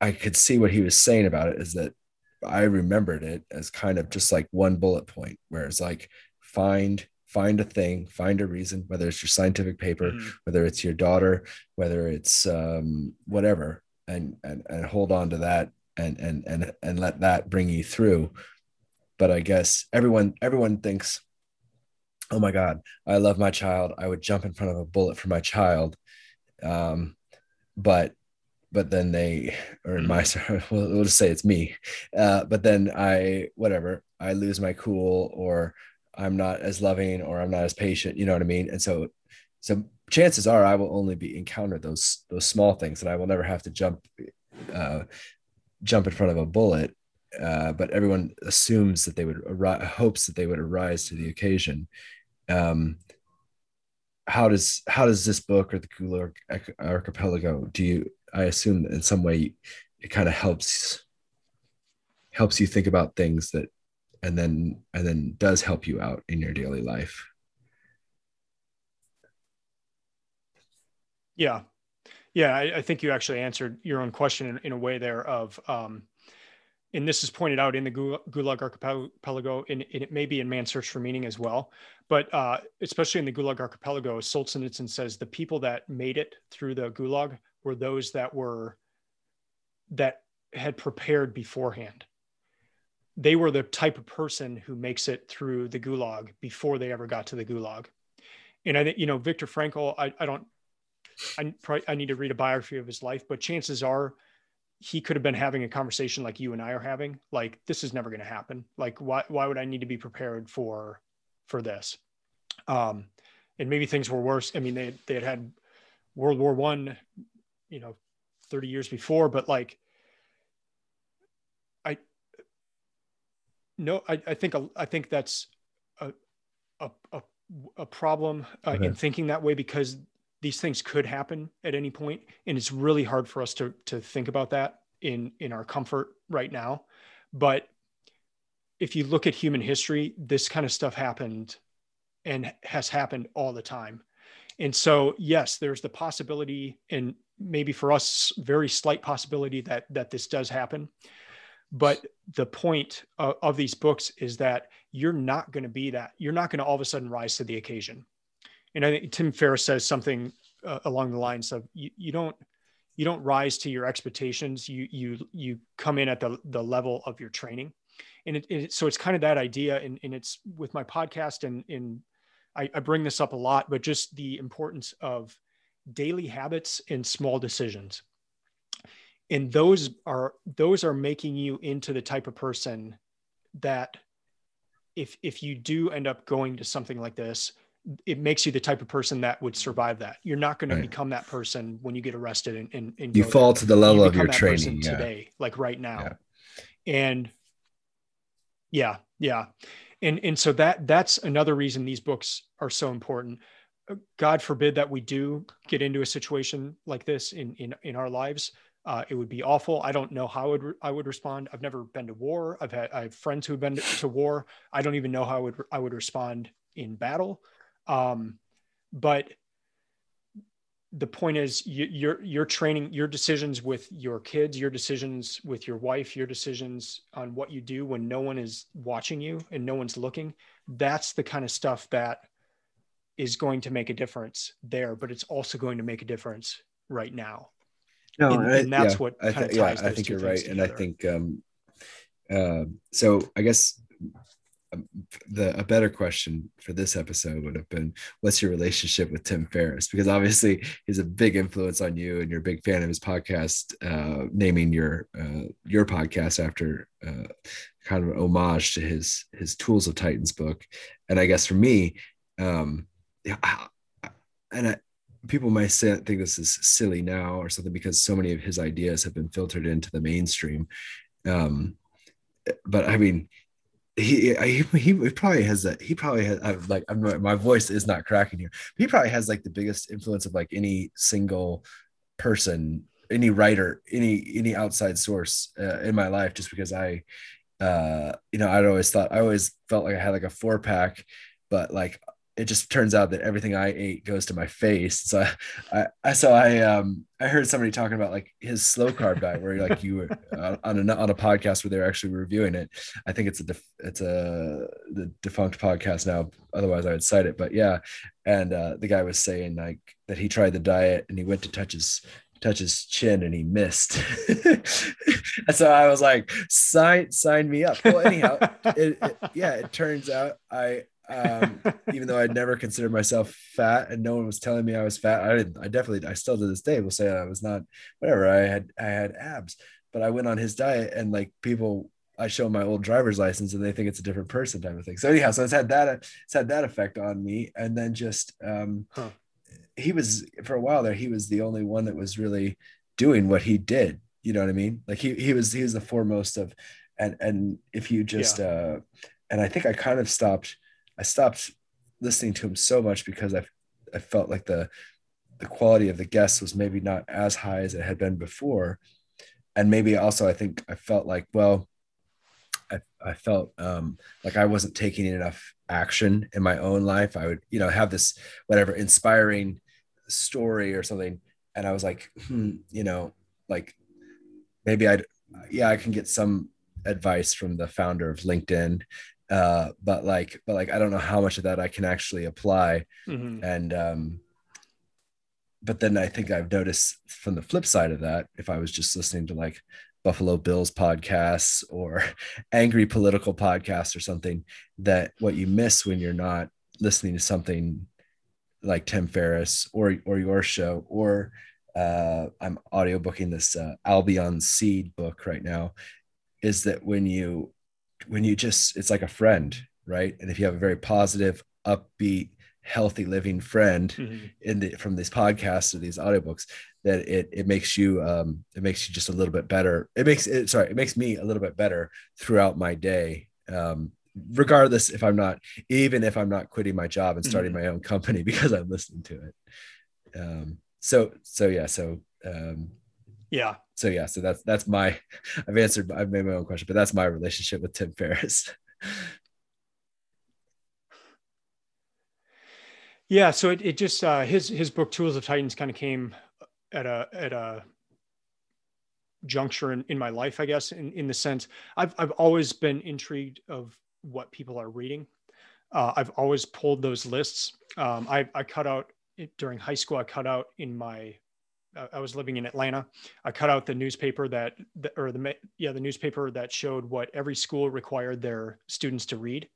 B: i could see what he was saying about it is that I remembered it as kind of just like one bullet point, where it's like find find a thing, find a reason, whether it's your scientific paper,
C: Mhm.
B: whether it's your daughter, whether it's um, whatever, and and and hold on to that and and and and let that bring you through. But I guess everyone everyone thinks, oh my God, I love my child. I would jump in front of a bullet for my child. Um, but but then they or in my we'll, we'll just say it's me uh, but then i whatever i lose my cool or i'm not as loving or i'm not as patient you know what i mean? And so so chances are i will only be encounter those those small things and i will never have to jump uh, jump in front of a bullet uh, but everyone assumes that they would arise hopes that they would arise to the occasion. Um, how does how does this book or the Gulag Archipelago do you I assume that in some way it kind of helps helps you think about things that and then and then does help you out in your daily life.
C: Yeah. Yeah. I, I think you actually answered your own question in, in a way there of, um, and this is pointed out in the Gu- Gulag Archipelago, and, and it may be in Man's Search for Meaning as well. But uh, especially in the Gulag Archipelago, Solzhenitsyn says the people that made it through the Gulag were those that were, that had prepared beforehand. They were the type of person who makes it through the Gulag before they ever got to the Gulag. And I think, you know, Viktor Frankl, I, I don't I probably I need to read a biography of his life, but chances are he could have been having a conversation like you and I are having. Like this is never going to happen. Like why why would I need to be prepared for for this? Um, and maybe things were worse. I mean, they they had had World War One, you know, thirty years before, but like no, I, I think I think that's a a a, a problem uh,
B: Okay.
C: in thinking that way because these things could happen at any point and it's really hard for us to to think about that in in our comfort right now. But if you look at human history this kind of stuff happened and has happened all the time. And so yes there's the possibility and maybe for us very slight possibility that that this does happen but the point of, of these books is that you're not going to be that you're not going to all of a sudden rise to the occasion. And I think Tim Ferriss says something uh, along the lines of you, you don't you don't rise to your expectations you you you come in at the the level of your training. And it, it so it's kind of that idea and, and it's with my podcast and in I, I bring this up a lot but just the importance of daily habits and small decisions and those are those are making you into the type of person that if if you do end up going to something like this it makes you the type of person that would survive that you're not going
B: Right.
C: to become that person when you get arrested and, and, and
B: You fall
C: there.
B: to the
C: You
B: level of your training. Yeah.
C: today like right now
B: Yeah.
C: and yeah yeah and and so that that's another reason these books are so important Uh, god forbid that we do get into a situation like this in in, in our lives uh, it would be awful. I don't know how I would, I would respond. I've never been to war. I've had I have friends who've been to, war. I don't even know how I would I would respond in battle. Um, but the point is, you, you're you're training your decisions with your kids, your decisions with your wife, your decisions on what you do when no one is watching you and no one's looking. That's the kind of stuff that is going to make a difference there, but it's also going to make a difference right now.
B: No,
C: and,
B: I-
C: and that's
B: yeah,
C: what
B: I
C: kind
B: th-
C: of
B: yeah, I think you're right, and I think um, uh, so. I guess um, the a better question for this episode would have been, "What's your relationship with Tim Ferriss?" Because obviously he's a big influence on you, and you're a big fan of his podcast. Uh, naming your uh, your podcast after uh, kind of an homage to his his Tools of Titans book, and I guess for me, um, yeah, I- I- and I, people might say, think this is silly now or something because so many of his ideas have been filtered into the mainstream. Um, but I mean, he, he he probably has that. He probably has I'm like I'm my voice is not cracking here. He probably has like the biggest influence of like any single person, any writer, any any outside source uh, in my life. Just because I, uh, you know, I'd always thought I always felt like I had like a four pack, but like it just turns out that everything I ate goes to my face. So I, I, so I um I heard somebody talking about like his slow carb diet where like you were uh, on a on a podcast where they're actually reviewing it. I think it's a def, it's a the defunct podcast now. Otherwise, I would cite it. But yeah, and uh, the guy was saying like that he tried the diet and he went to touch his touch his chin and he missed. and so I was like, sign sign me up. Well, anyhow, it, it, yeah, it turns out I um, even though I'd never considered myself fat and no one was telling me I was fat, I didn't, I definitely, I still to this day will say I was not, whatever. I had, I had abs, but I went on his diet and like people, I show my old driver's license and they think it's a different person type of thing. So anyhow, so it's had that, it's had that effect on me. And then just, um,
C: Huh.
B: he was for a while there, he was the only one that was really doing what he did. You know what I mean? Like he, he was, he was the foremost of, and, and if you just, uh, and I think I kind of stopped, I stopped listening to him so much because I I felt like the the quality of the guests was maybe not as high as it had been before, and maybe also I think I felt like well, I I felt um, like I wasn't taking enough action in my own life. I would you know have this whatever inspiring story or something, and I was like hmm, you know like maybe I'd yeah I can get some advice from the founder of LinkedIn uh but like but like i don't know how much of that i can actually apply
C: Mhm.
B: and um but then i think i've noticed from the flip side of that if i was just listening to like buffalo bills podcasts or angry political podcasts or something that what you miss when you're not listening to something like tim ferriss or or your show or uh i'm audiobooking this uh, albion seed book right now is that when you when you just it's like a friend right? And if you have a very positive upbeat healthy living friend
C: Mhm.
B: in the from these podcasts or these audiobooks that it it makes you um it makes you just a little bit better. It makes it sorry it makes me a little bit better throughout my day um regardless if i'm not even if i'm not quitting my job and starting my own company because i'm listening to it. Um so so yeah so um
C: Yeah.
B: so yeah so that's that's my i've answered i've made my own question but that's my relationship with tim ferriss
C: Yeah. So it, it just, uh, his, his book Tools of Titans kind of came at a, at a juncture in, in my life, I guess, in, in the sense I've, I've always been intrigued of what people are reading. Uh, I've always pulled those lists. Um, I, I cut out during high school, I cut out in my, I was living in Atlanta. I cut out the newspaper that, or the, yeah, the newspaper that showed what every school required their students to read.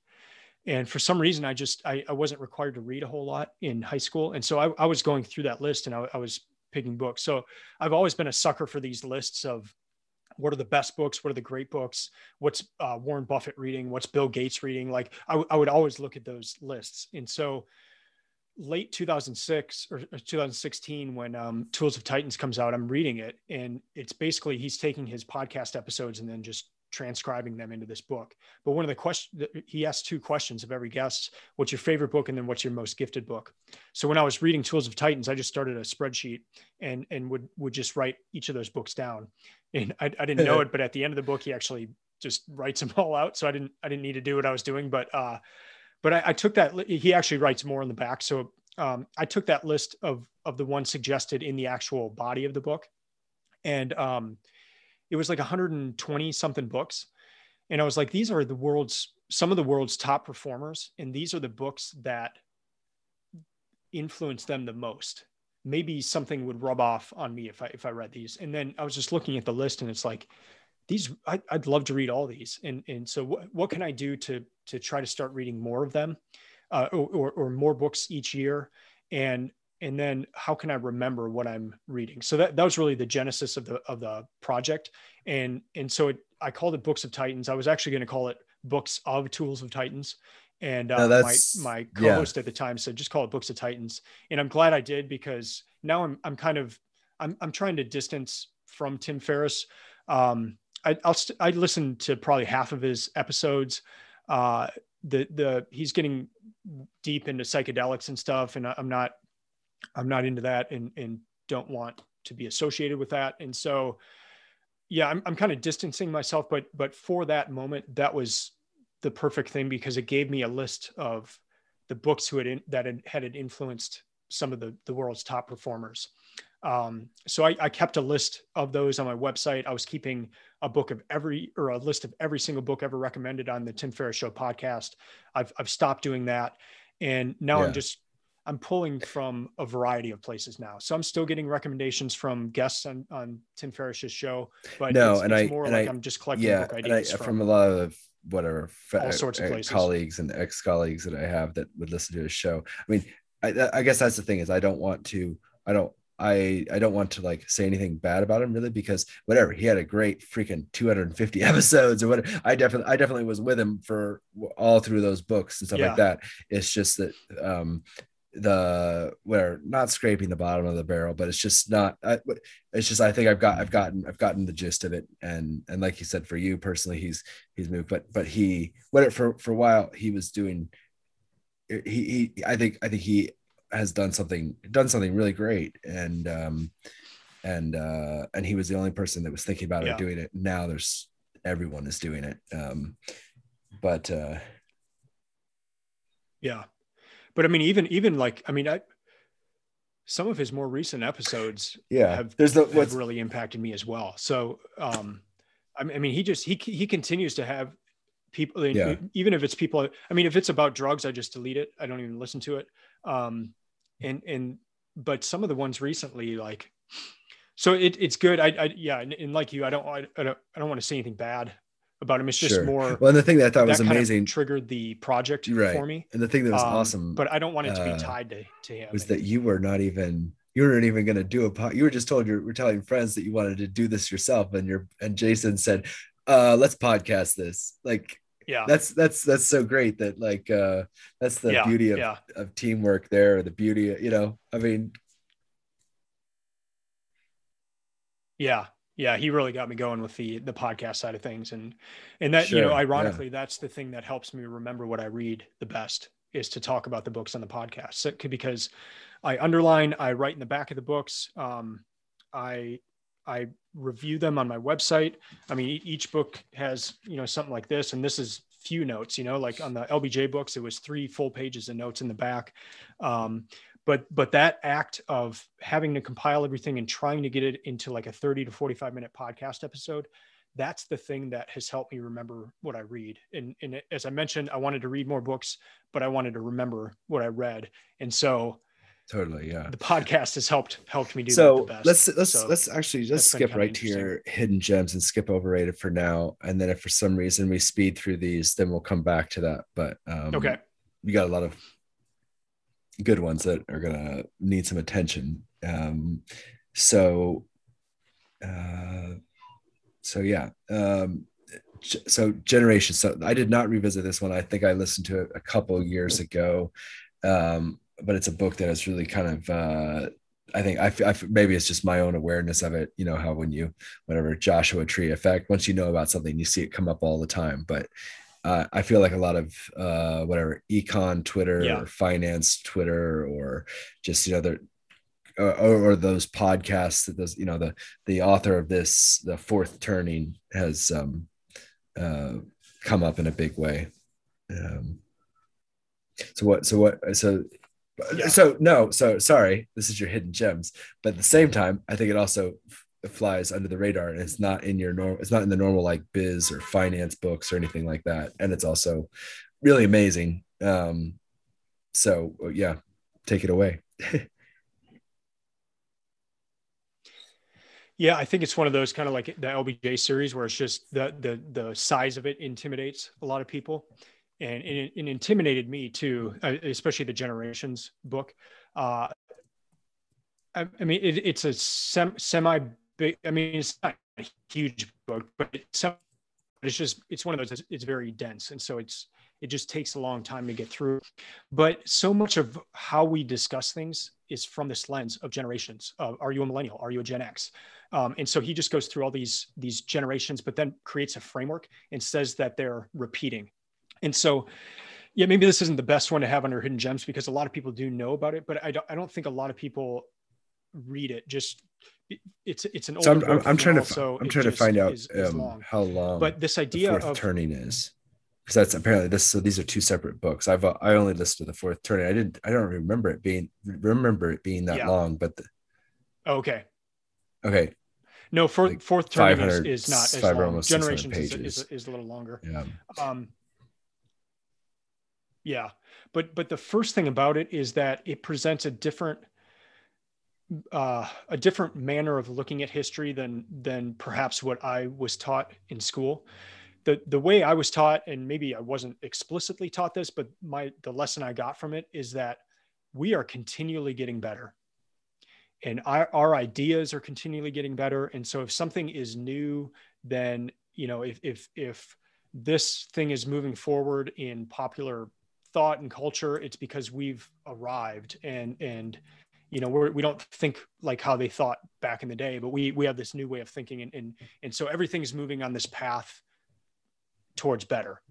C: And for some reason, I just, I, I wasn't required to read a whole lot in high school. And so I, I was going through that list and I, I was picking books. So I've always been a sucker for these lists of what are the best books what are the great books what's uh, warren buffett reading what's bill gates reading like I would always look at those lists and so late 2006 or or 2016 when um, tools of titans comes out i'm reading it and it's basically he's taking his podcast episodes and then just transcribing them into this book. But one of the questions he asked two questions of every guest what's your favorite book? and then what's your most gifted book? So when i was reading tools of titans i just started a spreadsheet and and would would just write each of those books down. And I, I didn't know it, but at the end of the book, he actually just writes them all out. So I didn't, I didn't need to do what I was doing, but, uh, but I, I took that, he actually writes more in the back. So, um, I took that list of, of the ones suggested in the actual body of the book. And, um, it was like 120 something books. And I was like, these are the world's, some of the world's top performers. And these are the books that influenced them the most maybe something would rub off on me if i if i read these and then i was just looking at the list and it's like these I, would love to read all these and and so what, what can i do to to try to start reading more of them uh, or, or more books each year. And and then how can i remember what i'm reading? So that, that was really the genesis of the of the project. And and so it, i called it books of titans. I was actually going to call it books of tools of titans. And uh,
B: no,
C: my my co-host yeah. at the time said just call it books of titans. And i'm glad i did because now i'm i'm kind of i'm, I'm trying to distance from tim ferriss. Um, I, will st- I listened to probably half of his episodes. Uh, the the he's getting deep into psychedelics and stuff, and I'm not I'm not into that, and and don't want to be associated with that. And so, yeah, I'm I'm kind of distancing myself, but but for that moment, that was the perfect thing because it gave me a list of the books who had in, that had, had influenced some of the the world's top performers. Um, so I, I, kept a list of those on my website. I was keeping a book of every or a list of every single book ever recommended on the Tim Ferriss Show podcast. I've I've stopped doing that, and now yeah. I'm just I'm pulling from a variety of places now. So I'm still getting recommendations from guests on, on Tim Ferriss's show, but
B: no,
C: it's,
B: and
C: it's
B: I
C: more
B: and
C: like
B: I,
C: am just collecting
B: yeah,
C: book ideas
B: I,
C: from,
B: from, a lot of whatever
C: all uh, sorts of uh, places.
B: colleagues and ex colleagues that I have that would listen to his show. I mean, I, I guess that's the thing is I don't want to I don't I I don't want to like say anything bad about him really because whatever he had a great freaking 250 episodes or whatever. I definitely I definitely was with him for all through those books and stuff yeah. like that. It's just that um the where not scraping the bottom of the barrel, but it's just not. I, it's just I think I've got I've gotten I've gotten the gist of it, and and like you said, for you personally, he's he's moved, but but he what for for a while he was doing. He, he I think I think he has done something done something really great. And um and uh and he was the only person that was thinking about yeah. it doing it. Now there's everyone is doing it. Um but uh
C: yeah. But i mean even even like i mean i some of his more recent episodes
B: yeah.
C: have,
B: there's the,
C: have really impacted me as well. So um I mean, he just he he continues to have people yeah. even if it's people i mean if it's about drugs i just delete it i don't even listen to it um, and and but some of the ones recently, like, so it, it's good. I, I yeah, and, and, like you, I don't I, I don't I don't want to say anything bad about him. It's just
B: sure.
C: more.
B: Well, the thing that I thought was amazing
C: triggered the project
B: right.
C: for me.
B: And the thing that was um, awesome,
C: but I don't want it to be uh, tied to, to him.
B: Was that you were not even you weren't even going to do a pod. You were just told you were telling friends that you wanted to do this yourself, and your and Jason said, uh, "Let's podcast this." Like
C: yeah
B: that's that's that's so great that like uh that's the
C: yeah,
B: beauty of,
C: yeah.
B: of teamwork there the beauty you know i mean
C: yeah yeah he really got me going with the the podcast side of things and and that
B: sure,
C: you know ironically yeah. that's the thing that helps me remember what i read the best is to talk about the books on the podcast so, because i underline i write in the back of the books um i I review them on my website. I mean, each book has, you know, something like this, and this is few notes, you know, like on the LBJ books, it was three full pages of notes in the back. Um, but, but that act of having to compile everything and trying to get it into like a 30 to 45 minute podcast episode, that's the thing that has helped me remember what I read. And, and as I mentioned, I wanted to read more books, but I wanted to remember what I read. And so
B: totally yeah.
C: The podcast has helped helped me do
B: so let's let's so let's actually just skip right to your hidden gems and skip overrated for now and then if for some reason we speed through these then we'll come back to that but um
C: okay.
B: we got a lot of good ones that are gonna need some attention um so uh so yeah um so generation so i did not revisit this one. I think i listened to it a couple years ago um but it's a book that has really kind of uh, I think I, I maybe it's just my own awareness of it. You know how when you whatever Joshua Tree effect, once you know about something, you see it come up all the time. But uh, I feel like a lot of uh, whatever econ Twitter
C: yeah.
B: or finance Twitter or just you know the or, or, those podcasts that those you know the the author of this the fourth turning has um, uh, come up in a big way. Um, so what so what so yeah. So no, so sorry, this is your hidden gems, but at the same time, I think it also f- flies under the radar and it's not in your normal it's not in the normal like biz or finance books or anything like that and it's also really amazing um so yeah take it away.
C: Yeah, I think it's one of those kind of like the LBJ series where it's just the the the size of it intimidates a lot of people, and it, it intimidated me too, uh, especially the Generations book. Uh, I, I mean, it, it's a sem, semi big. I mean, it's not a huge book, but it's, it's just it's one of those. It's very dense, and so it's it just takes a long time to get through. But so much of how we discuss things is from this lens of generations. Uh, are you a millennial? Are you a Gen X? Um, and so he just goes through all these these generations, but then creates a framework and says that they're repeating. And so, yeah, maybe this isn't the best one to have under hidden gems because a lot of people do know about it, but I don't I don't think a lot of people read it. Just it's it's an. old.
B: So I'm, I'm, I'm trying to so I'm trying to find out is, is um, long. how long.
C: But this idea
B: of turning is because that's apparently this. So these are two separate books. I've I only listed the fourth turning. I didn't. I don't remember it being remember it being that yeah. long. But the,
C: okay,
B: Okay.
C: No, fourth, like fourth turning is, is not as long. Almost Generations is, is, is, a little longer.
B: Yeah.
C: Um, yeah, but but the first thing about it is that it presents a different uh, a different manner of looking at history than than perhaps what I was taught in school. The the way I was taught, and maybe I wasn't explicitly taught this, but my the lesson I got from it is that we are continually getting better. And our, our ideas are continually getting better. And so if something is new then you know if if if this thing is moving forward in popular thought and culture it's because we've arrived and and you know we're, we don't think like how they thought back in the day but we we have this new way of thinking and and, and so everything's moving on this path towards better.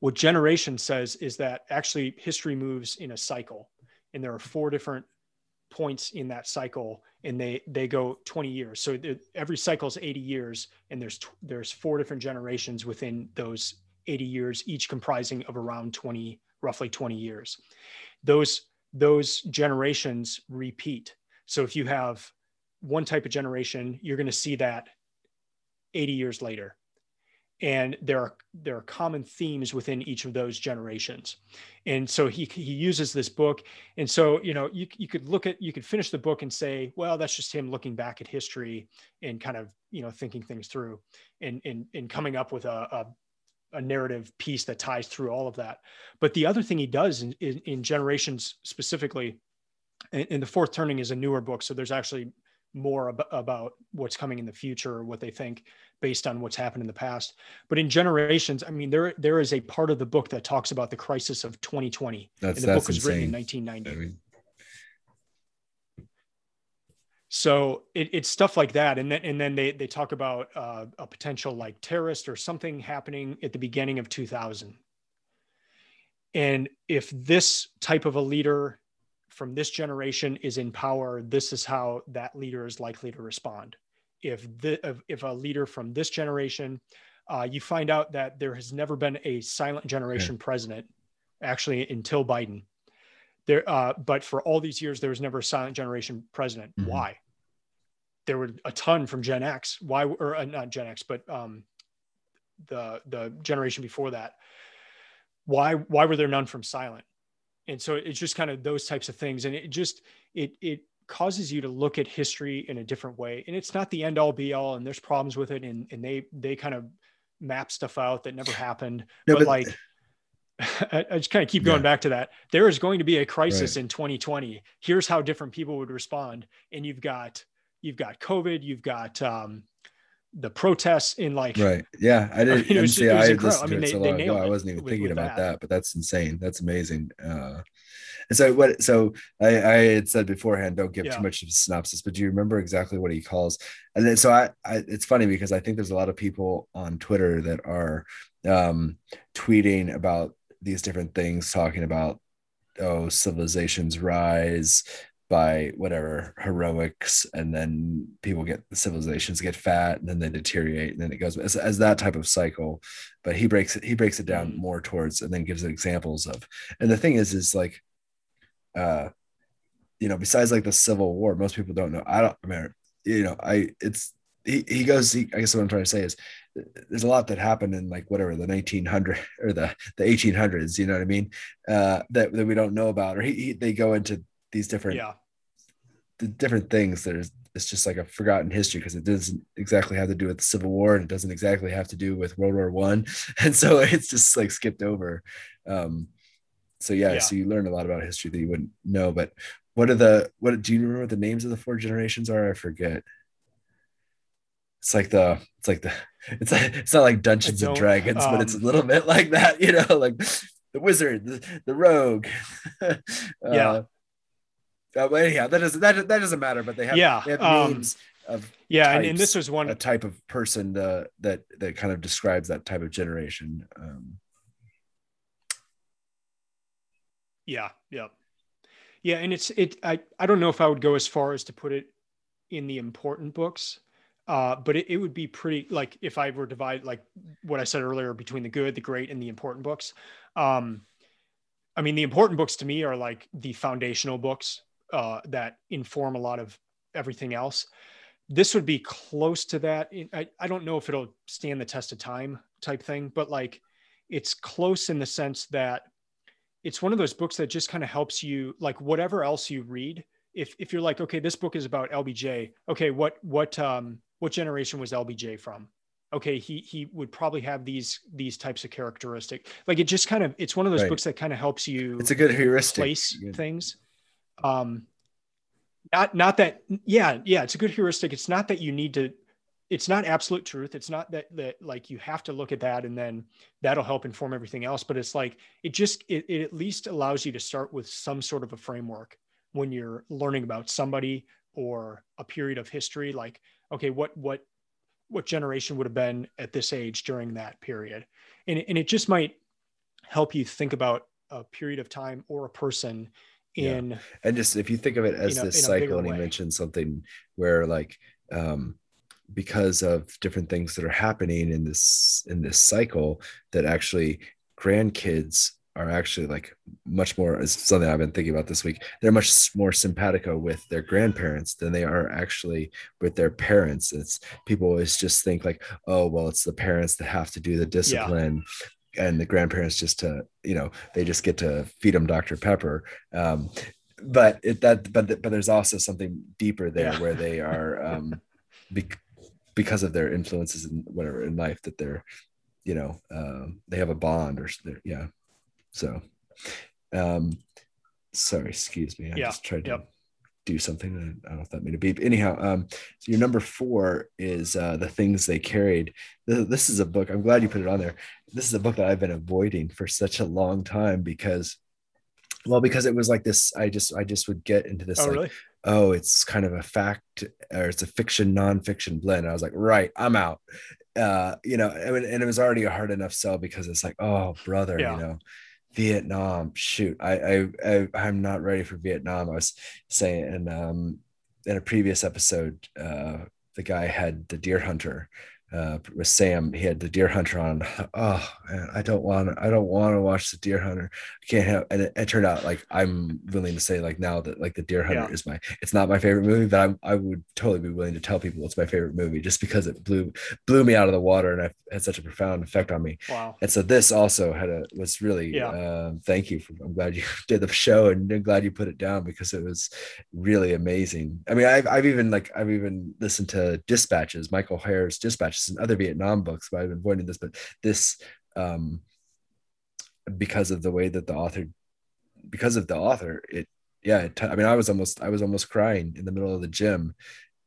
C: What generation says is that actually history moves in a cycle and there are four different points in that cycle and they they go 20 years. So every cycle is 80 years and there's there's four different generations within those 80 years each comprising of around 20 roughly 20 years. Those those generations repeat. So if you have one type of generation you're going to see that 80 years later. And there are there are common themes within each of those generations. And so he he uses this book. And so you know you, you could look at you could finish the book and say well that's just him looking back at history and kind of you know thinking things through and and, and coming up with a, a a narrative piece that ties through all of that. But the other thing he does in, in, in generations specifically, and, the fourth turning is a newer book, so there's actually more ab- about what's coming in the future or what they think based on what's happened in the past. But in generations, I mean, there there is a part of the book that talks about the crisis of 2020.
B: That's,
C: and the book was
B: insane.
C: written in 1990. I mean, so it, it's stuff like that, and then and then they they talk about uh, a potential like terrorist or something happening at the beginning of 2000. And if this type of a leader from this generation is in power, this is how that leader is likely to respond if the if a leader from this generation, uh, you find out that there has never been a silent generation president, actually until Biden. There, uh, but for all these years, there was never a silent generation president. Mm-hmm. Why? There were a ton from Gen X. Why, or uh, not Gen X, but um, the the generation before that. Why why were there none from silent? And so it's just kind of those types of things, and it just it it causes you to look at history in a different way and it's not the end all be all and there's problems with it and, and they they kind of map stuff out that never happened no, but, but, like I, I, just kind of keep going yeah. back to that there is going to be a crisis right. in 2020 here's how different people would respond and you've got you've got covid you've got um the protests in like
B: right yeah i didn't I mean, see i, I mean they, they nailed i wasn't even thinking about that. that but that's insane that's amazing uh and so what? So I, I had said beforehand, don't give yeah. too much of a synopsis, but do you remember exactly what he calls? And then so I, I, it's funny because I think there's a lot of people on Twitter that are um, tweeting about these different things, talking about oh civilization's rise by whatever heroics and then people get the civilizations get fat and then they deteriorate and then it goes as, as that type of cycle but he breaks it he breaks it down mm. more towards and then gives examples of and the thing is is like uh, you know, besides like the Civil War, most people don't know. I don't. I mean, you know, I it's he, he goes. He, I guess what I'm trying to say is there's a lot that happened in like whatever the 1900 or the the 1800s you know what i mean uh that, that we don't know about or he, he they go into these different
C: Yeah.
B: the different things there's it's just like a forgotten history because it doesn't exactly have to do with the civil war and it doesn't exactly have to do with world war one and so it's just like skipped over um so yeah,
C: Yeah.
B: so you learn a lot about history that you wouldn't know but what are the what do you remember what the names of the four generations are i forget it's like the it's like the it's like, it's not like dungeons and dragons but it's a
C: um,
B: little bit like that you know like the wizard the, the rogue
C: Yeah.
B: uh, uh, but anyhow that doesn't that, that doesn't matter but they have,
C: Yeah,
B: they have
C: um,
B: names of
C: Yeah. And, and this
B: types,
C: was one,
B: a type of person uh, that that kind of describes that type of generation um
C: Yeah, yeah. Yeah, and it's it I I don't know if I would go as far as to put it in the important books. Uh, but it, it would be pretty like if I were divide like what I said earlier between the good, the great, and the important books. Um, I mean, the important books to me are like the foundational books uh, that inform a lot of everything else. This would be close to that. I, I don't know if it'll stand the test of time type thing, but like it's close in the sense that it's one of those books that just kind of helps you like whatever else you read if if you're like okay this book is about lbj okay what what um what generation was lbj from okay he he would probably have these these types of characteristic like it just kind of it's one of those
B: Right.
C: books that kind of helps you
B: it's a good heuristic
C: place
B: Good.
C: things um not not that yeah yeah it's a good heuristic. It's not that you need to it's not absolute truth. It's not that that like you have to look at that and then that'll help inform everything else but it's like it just it, it at least allows you to start with some sort of a framework when you're learning about somebody or a period of history like okay what what what generation would have been at this age during that period? And, and it just might help you think about a period of time or a person
B: Yeah. and just if you think of it as
C: in
B: this
C: in
B: cycle and he
C: way.
B: mentioned something where like um because of different things that are happening in this in this cycle that actually grandkids are actually like much more is something I've been thinking about this week. They're much more simpatico with their grandparents than they are actually with their parents. It's people always just think like, oh well, it's the parents that have to do the discipline. And the grandparents just to, you know, they just get to feed them Dr. Pepper. Um, but it that but but there's also something deeper there
C: Yeah.
B: where they are um bec- because of their influences in whatever in life that they're you know um they have a bond or yeah so um sorry excuse me i
C: Yeah,
B: just tried to
C: yep.
B: do something i don't know if that made a beep anyhow um so your number four is uh the things they carried Th- this is a book i'm glad you put it on there this is a book that i've been avoiding for such a long time because well because it was like this i just i just would get into this
C: oh
B: like
C: really
B: oh, it's kind of a fact or it's a fiction nonfiction blend. I was like, right, I'm out. Uh, you know, and, and it was already a hard enough sell because it's like, oh, brother,
C: Yeah.
B: you know, Vietnam. Shoot, I, I, I I'm not ready for Vietnam. I was saying, and um, in a previous episode, uh, the guy had the Deer Hunter. Uh, with Sam, he had the Deer Hunter on. Oh man, I don't want to. I don't want to watch the Deer Hunter. I can't have. And it, it turned out like I'm willing to say like now that like the Deer Hunter
C: Yeah.
B: is my. It's not my favorite movie, but I'm, I would totally be willing to tell people it's my favorite movie just because it blew blew me out of the water and it had such a profound effect on me.
C: wow
B: And so this also had a was really
C: Yeah.
B: uh, thank you for I'm glad you did the show and I'm glad you put it down because it was really amazing. I mean I've I've even like I've even listened to dispatches, Michael Herr's dispatches and other Vietnam books, but I've been avoiding this, but this um because of the way that the author because of the author, it yeah, it, I mean I was almost I was almost crying in the middle of the gym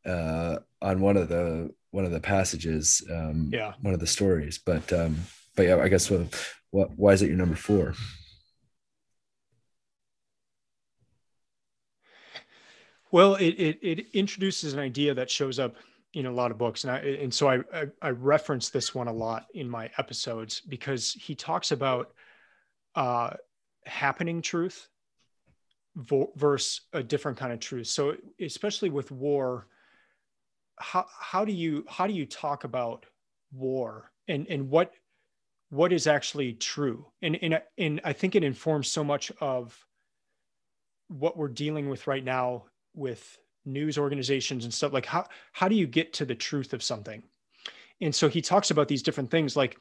B: uh on one of the one of the passages um
C: Yeah.
B: one of the stories but um but yeah i guess what, what why is it your number four
C: Well, it, it it introduces an idea that shows up in a lot of books, and I and so I, I I reference this one a lot in my episodes because he talks about uh, happening truth versus a different kind of truth. So especially with war, how how do you how do you talk about war and and what what is actually true? And and and I think it informs so much of what we're dealing with right now with news organizations and stuff like how how do you get to the truth of something? And so he talks about these different things like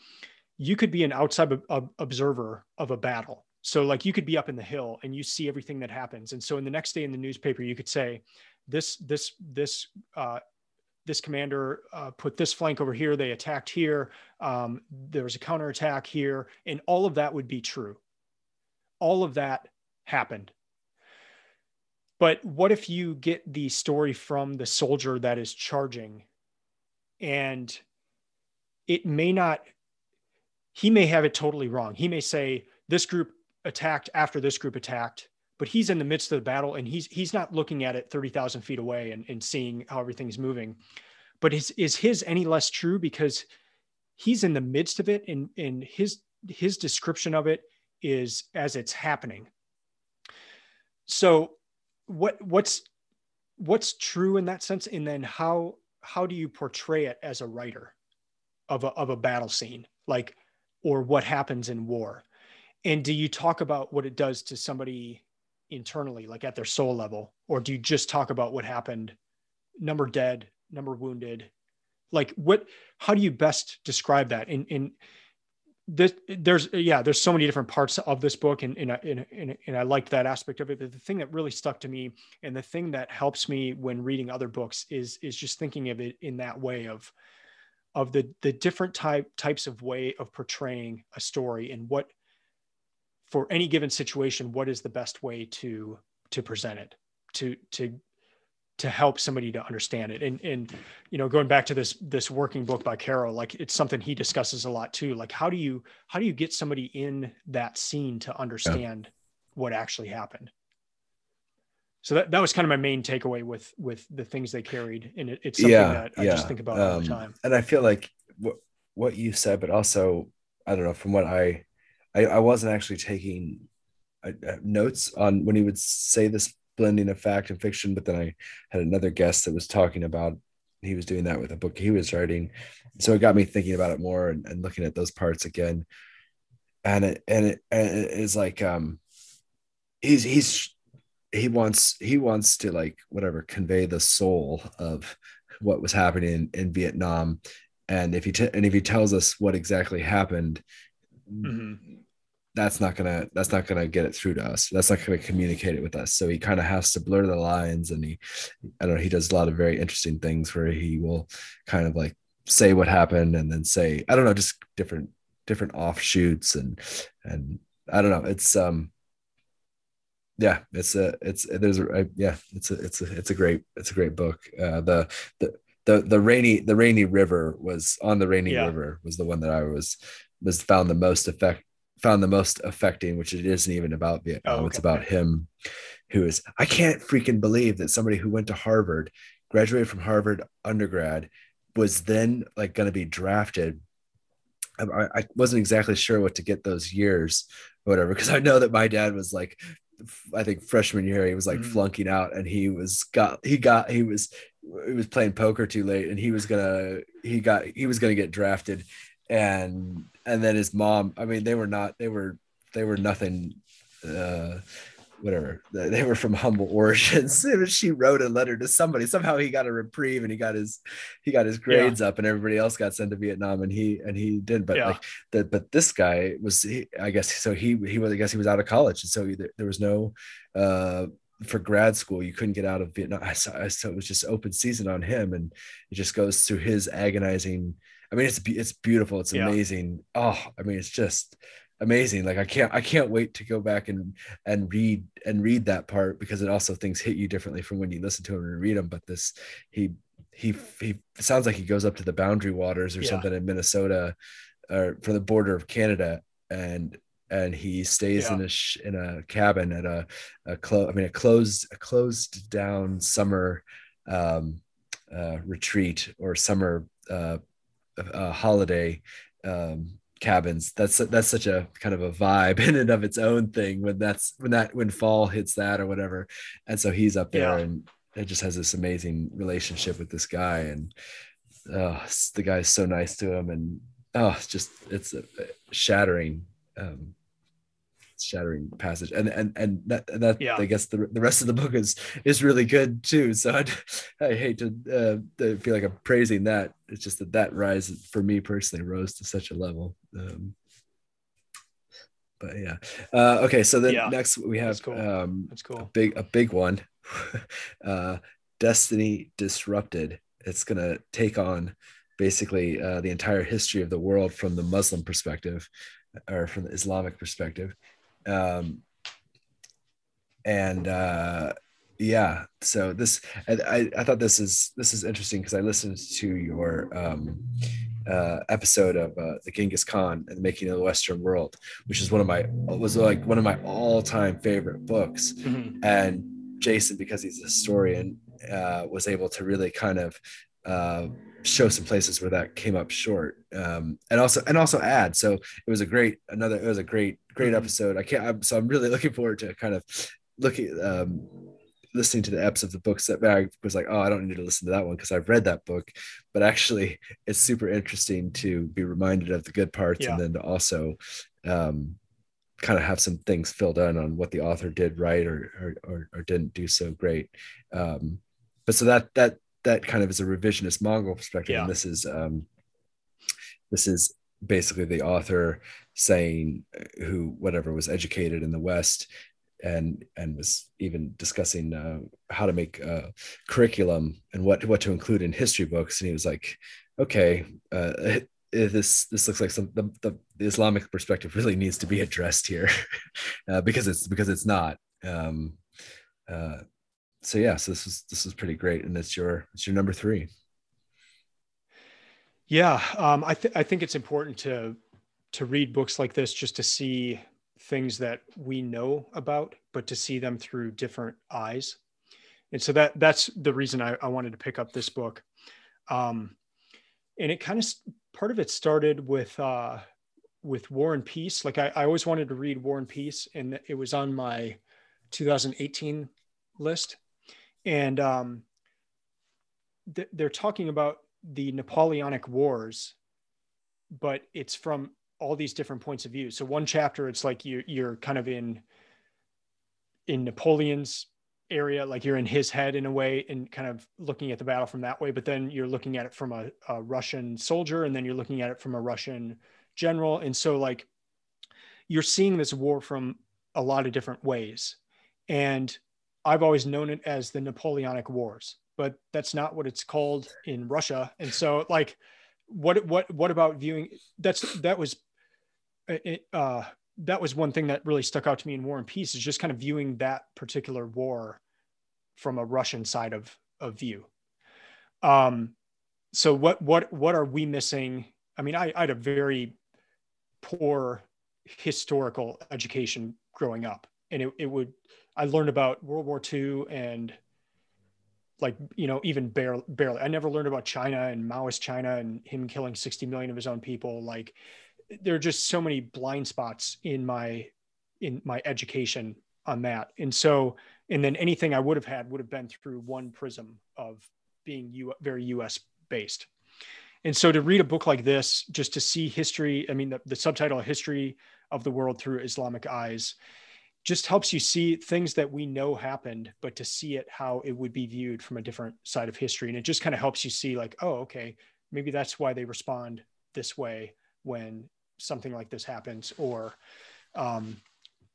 C: you could be an outside observer of a battle. So like you could be up in the hill and you see everything that happens. And so in the next day in the newspaper you could say this this this uh, this commander uh, put this flank over here. They attacked here. Um, there was a counterattack here. And all of that would be true. All of that happened but what if you get the story from the soldier that is charging? And it may not he may have it totally wrong. He may say this group attacked after this group attacked but he's in the midst of the battle and he's he's not looking at it 30,000 feet away and, and seeing how everything's moving. But is is his any less true? Because he's in the midst of it and and his his description of it is as it's happening. So what what's what's true in that sense? And then how how do you portray it as a writer of a, of a battle scene like or what happens in war? And do you talk about what it does to somebody internally like at their soul level? Or do you just talk about what happened number dead number wounded? Like what how do you best describe that? In in this, there's yeah there's so many different parts of this book and and, and, and, and i liked that aspect of it. But the thing that really stuck to me and the thing that helps me when reading other books is is just thinking of it in that way of of the the different type types of way of portraying a story and what for any given situation what is the best way to to present it to to to help somebody to understand it and and you know going back to this this working book by caro like it's something he discusses a lot too like how do you how do you get somebody in that scene to understand yeah. what actually happened so that, that was kind of my main takeaway with with the things they carried and it, it's something yeah, that I yeah. just think about um, all the um, time
B: and I feel like what what you said but also I don't know from what I I, I wasn't actually taking uh, uh notes on when he would say this blending of fact and fiction. But then I had another guest that was talking about he was doing that with a book he was writing. So it got me thinking about it more and, and looking at those parts again. And it and it, and it is like um he's he's he wants he wants to like whatever convey the soul of what was happening in, in Vietnam. And if he t- and if he tells us what exactly happened, mm-hmm that's not gonna that's not gonna get it through to us. That's not gonna communicate it with us. So he kind of has to blur the lines and he i don't know he does a lot of very interesting things where he will kind of like say what happened and then say i don't know just different different offshoots and and i don't know. It's um yeah it's a it's there's a yeah it's a it's a it's a great it's a great book. Uh the the the the rainy the rainy river was on the rainy yeah. river was the one that i was was found the most effect found the most affecting, which it isn't even about Vietnam. Oh, okay. It's about him who is, I can't freaking believe that somebody who went to Harvard, graduated from Harvard undergrad, was then like going to be drafted. I, I, wasn't exactly sure what to get those years or whatever, because I know that my dad was like, I think freshman year, he was like mm-hmm. flunking out and he was got, he got, he was, he was playing poker too late and he was gonna, he got, he was gonna get drafted and and then his mom i mean they were not they were they were nothing uh whatever. They were from humble origins. She wrote a letter to somebody. Somehow he got a reprieve and he got his he got his grades yeah. up and everybody else got sent to vietnam and he and he didn't but yeah. like the, but this guy was he, i guess so he he was i guess he was out of college. And so there, there was no uh for grad school you couldn't get out of vietnam. I saw, I saw it was just open season on him and it just goes through his agonizing I mean, it's it's beautiful. It's amazing. Yeah. Oh, I mean, it's just amazing. Like I can't I can't wait to go back and and read and read that part because it also things hit you differently from when you listen to him and read them. But this he he he sounds like he goes up to the boundary waters or yeah. something in Minnesota or from the border of Canada and and he stays yeah. in a sh- in a cabin at a a close I mean a closed a closed down summer um, uh, retreat or summer uh, uh, holiday um, cabins. That's that's such a kind of a vibe in and of its own thing when that's when that when fall hits that or whatever. And so he's up there yeah. and it just has this amazing relationship with this guy and uh, the guy's so nice to him and oh it's just it's a, a shattering um, shattering passage and and and that, that
C: Yeah.
B: i guess the, the rest of the book is is really good too so i i hate to uh to feel like i'm praising that it's just that that rise for me personally rose to such a level um but yeah uh okay so then
C: Yeah.
B: next we have
C: That's cool.
B: um
C: That's
B: a
C: cool.
B: big a big one uh destiny disrupted it's gonna take on basically uh, the entire history of the world from the muslim perspective or from the islamic perspective um and uh yeah so this I, I thought this is this is interesting because i listened to your um uh episode of uh the genghis khan and the making of the western world which is one of my was like one of my all-time favorite books
C: Mhm.
B: and Jason, because he's a historian, uh, was able to really kind of uh, show some places where that came up short, um, and also and also add. So it was a great another. It was a great great
C: Mhm.
B: episode. I can't. I'm, so I'm really looking forward to kind of looking. Um, listening to the eps of the books that I was like, oh, I don't need to listen to that one because I've read that book. But actually, it's super interesting to be reminded of the good parts
C: Yeah.
B: and then to also um, kind of have some things filled in on what the author did right or or, or, or didn't do so great. Um, but so that that that kind of is a revisionist Mongol perspective,
C: Yeah.
B: and this is um, this is basically the author saying uh, who whatever was educated in the West and and was even discussing uh, how to make uh, curriculum and what what to include in history books, and he was like, okay. Uh, this this looks like some the, the, the Islamic perspective really needs to be addressed here uh, because it's because it's not. Um, uh, so yeah, so this is this is pretty great, and it's your it's your number three.
C: Yeah, um, I th- I think it's important to to read books like this just to see things that we know about, but to see them through different eyes. And so that that's the reason I, I wanted to pick up this book. Um, and it kind of part of it started with uh, with War and Peace. Like I, I always wanted to read War and Peace, and it was on my 2018 list. And um, th- they're talking about the Napoleonic Wars, but it's from all these different points of view. So one chapter, it's like you you're kind of in in Napoleon's area, like you're in his head in a way, and kind of looking at the battle from that way. But then you're looking at it from a, a Russian soldier, and then you're looking at it from a Russian general, and so like you're seeing this war from a lot of different ways. And I've always known it as the Napoleonic Wars, but that's not what it's called in Russia. And so, like, what what what about viewing? That's that was, it, uh, that was one thing that really stuck out to me in War and Peace is just kind of viewing that particular war from a Russian side of of view. Um, so what what what are we missing? I mean, I, I had a very poor historical education growing up, and it, it would I learned about World War II and like you know even barely barely I never learned about China and Maoist China and him killing 60 million of his own people. Like there are just so many blind spots in my in my education on that. And so and then anything I would have had would have been through one prism of being U- very US based. And so to read a book like this just to see history I mean the, the subtitle history of the world through Islamic eyes just helps you see things that we know happened, but to see it how it would be viewed from a different side of history. And it just kind of helps you see, like, oh, okay, maybe that's why they respond this way when something like this happens. Or, um,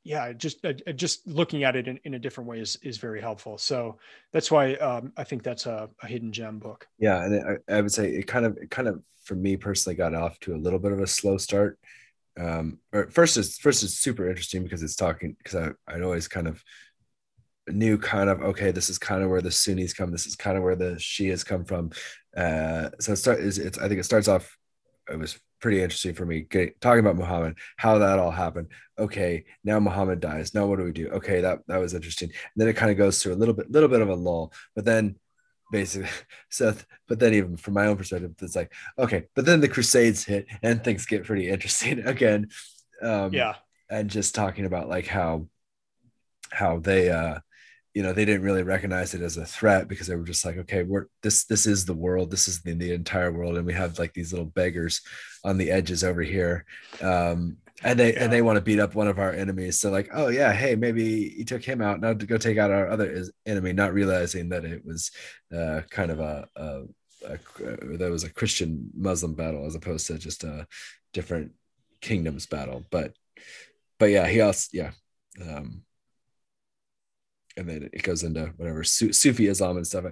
C: yeah, just uh, just looking at it in, in a different way is, is very helpful. So that's why um, I think that's a, a hidden gem book.
B: Yeah, and I, I would say it kind of it kind of for me personally got off to a little bit of a slow start. Um, or first is first is super interesting because it's talking because I I'd always kind of knew kind of okay this is kind of where the Sunnis come this is kind of where the Shias come from. Uh, so it start is it's I think it starts off it was pretty interesting for me get, talking about Muhammad, how that all happened. Okay, now Muhammad dies. Now what do we do? Okay, that that was interesting. And then it kind of goes through a little bit, little bit of a lull, but then basically, so but then even from my own perspective, it's like okay, but then the Crusades hit and things get pretty interesting again. Um,
C: Yeah.
B: and just talking about like how how they uh you know they didn't really recognize it as a threat because they were just like okay we're this this is the world this is the, the entire world and we have like these little beggars on the edges over here um and they
C: Yeah.
B: and they want to beat up one of our enemies. So like, oh yeah, hey, maybe he took him out. Now to go take out our other is- enemy, not realizing that it was uh, kind of a, a, a that was a Christian Muslim battle as opposed to just a different kingdoms battle. But but yeah, he also yeah. Um, and then it goes into whatever Su- Sufi Islam and stuff.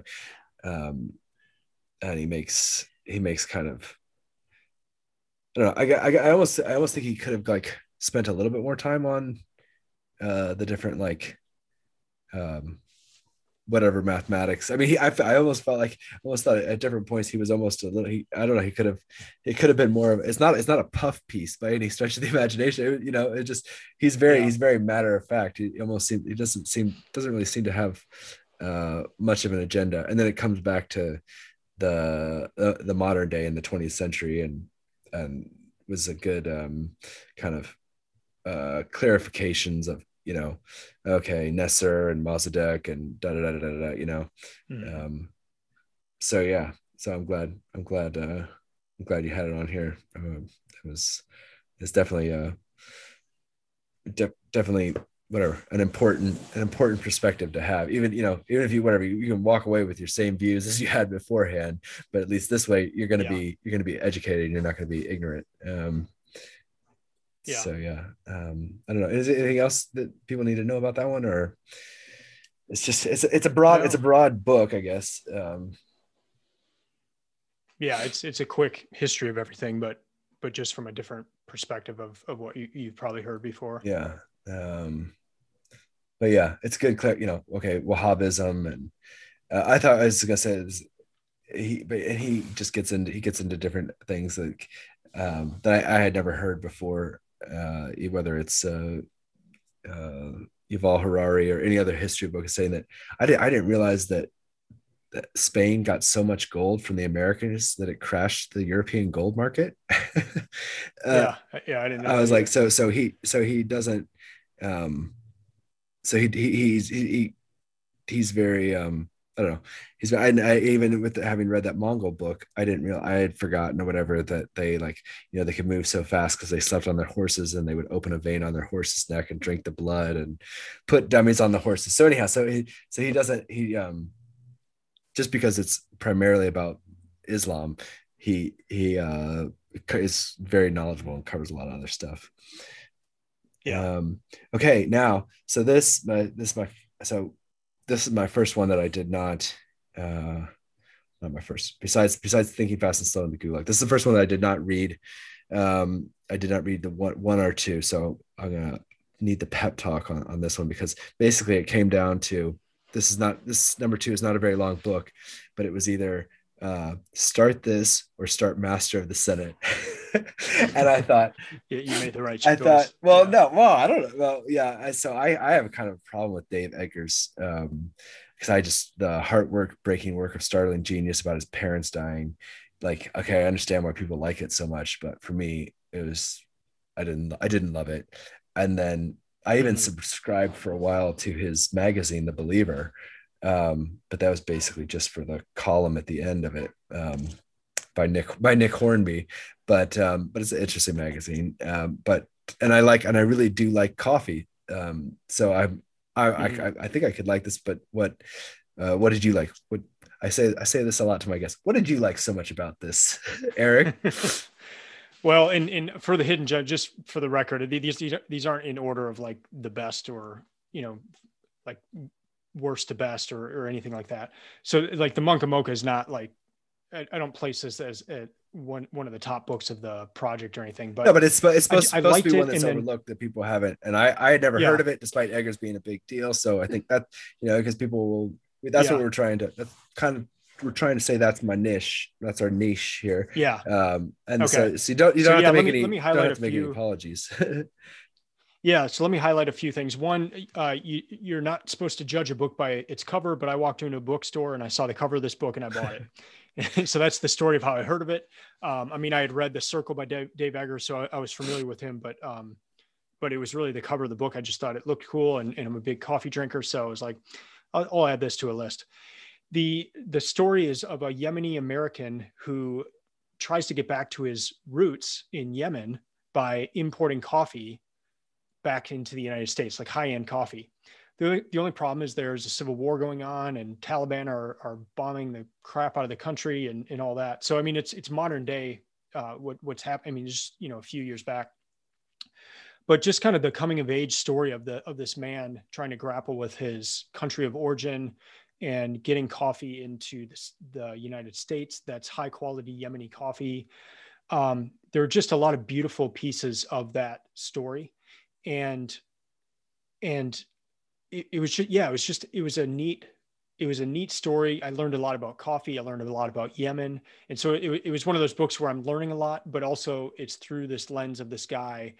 B: Um, and he makes he makes kind of I don't know. I, I, I almost I almost think he could have like spent a little bit more time on uh the different like um whatever mathematics. I mean, he I, I almost felt like almost thought at different points he was almost a little. He, I don't know. He could have it could have been more of. It's not it's not a puff piece by any stretch of the imagination. It- you know, it just he's very
C: Yeah.
B: he's very matter of fact. He almost seem he doesn't seem doesn't really seem to have uh much of an agenda. And then it comes back to the the, the modern day in the 20th century and and was a good um kind of uh clarifications of you know okay Nasser and Mossadegh and da da da da da, da you know.
C: Mhm.
B: um so yeah. So i'm glad i'm glad uh i'm glad you had it on here. Um, it was it's definitely uh de- definitely whatever an important an important perspective to have even you know even if you whatever you, you can walk away with your same views as you had beforehand but at least this way you're going to
C: Yeah.
B: be you're going to be educated and you're not going to be ignorant um
C: Yeah.
B: so yeah um i don't know is there anything else that people need to know about that one or it's just it's a, it's a broad
C: No.
B: it's a broad book i guess um
C: yeah it's it's a quick history of everything but but just from a different perspective of of what you, you've probably heard before
B: yeah um but yeah it's good clear you know okay wahhabism and uh, i thought i was gonna say this, he but and he just gets into he gets into different things like um that i, I had never heard before uh whether it's uh uh Yuval Harari or any other history book is saying that I didn't I didn't realize that that Spain got so much gold from the Americans that it crashed the European gold market. uh,
C: yeah yeah i didn't know
B: I was like, so so he so he doesn't um so he, he he's he, he he's very um I don't know. He's I, I even with having read that Mongol book I didn't real I had forgotten or whatever that they like you know they could move so fast because they slept on their horses and they would open a vein on their horse's neck and drink the blood and put dummies on the horses. So anyhow so he so he doesn't he um just because it's primarily about Islam he he uh is very knowledgeable and covers a lot of other stuff
C: yeah
B: um, okay, now so this my this is my so this is my first one that I did not uh not my first besides besides thinking fast and slow in the gulag. This is the first one that I did not read. Um I did not read the one one or two, so I'm gonna need the pep talk on, on this one because basically it came down to this is not this number two is not a very long book, but it was either uh start this or start master of the Senate. and I thought
C: Yeah, you made the right choice.
B: I thought, well,
C: Yeah.
B: no, well, I don't know. Well, yeah. I, so I, I have a kind of problem with Dave Eggers um, because I just the heartwork breaking work of startling genius about his parents dying. Like, okay, I understand why people like it so much, but for me, it was I didn't I didn't love it. And then I even
C: Mhm.
B: subscribed for a while to his magazine, The Believer, um, but that was basically just for the column at the end of it um, by Nick by Nick Hornby. But um, but it's an interesting magazine. Um, but and I like and I really do like coffee. Um, so I'm I,
C: Mhm.
B: I I think I could like this. But what uh, what did you like? What I say I say this a lot to my guests. What did you like so much about this, Eric?
C: well, and and for the hidden gem, just for the record, these these these aren't in order of like the best or you know, like worst to best or or anything like that. So like the Monk of Mokha is not like I, I don't place this as one one of the top books of the project or anything, but
B: no, but it's it's
C: I-
B: supposed,
C: I
B: to be one that's
C: and then-
B: overlooked that people haven't. And I I had never
C: Yeah.
B: heard of it, despite Eggers being a big deal. So I think that you know because people will. That's
C: Yeah.
B: what we're trying to. That's kind of we're trying to say that's my niche. That's our niche here.
C: yeah,
B: Um, and so,
C: Okay.
B: so you don't you don't
C: yeah,
B: have to
C: let
B: make
C: me-
B: any
C: let me highlight a
B: to
C: few-
B: apologies.
C: Yeah, so let me highlight a few things. One, uh, you, you're not supposed to judge a book by its cover, but I walked into a bookstore and I saw the cover of this book and I bought it. so that's the story of how I heard of it. Um, I mean, I had read The Circle by Dave, Dave Eggers, so I, I was familiar with him, but um, but it was really the cover of the book. I just thought it looked cool, and, and I'm a big coffee drinker, so I was like, I'll, I'll add this to a list. the The story is of a Yemeni American who tries to get back to his roots in Yemen by importing coffee back into the United States, like high end coffee. The, the only problem is there's a civil war going on and Taliban are, are bombing the crap out of the country and, and all that. So, I mean, it's, it's modern day, uh, what, what's happening. I mean, just, you know, a few years back, but just kind of the coming of age story of the, of this man trying to grapple with his country of origin and getting coffee into this, the United States. That's high quality Yemeni coffee. Um, there are just a lot of beautiful pieces of that story and and it, it was just yeah it was just it was a neat it was a neat story. I learned a lot about coffee. I learned a lot about yemen. And so it, it was one of those books where i'm learning a lot but also it's through this lens of this guy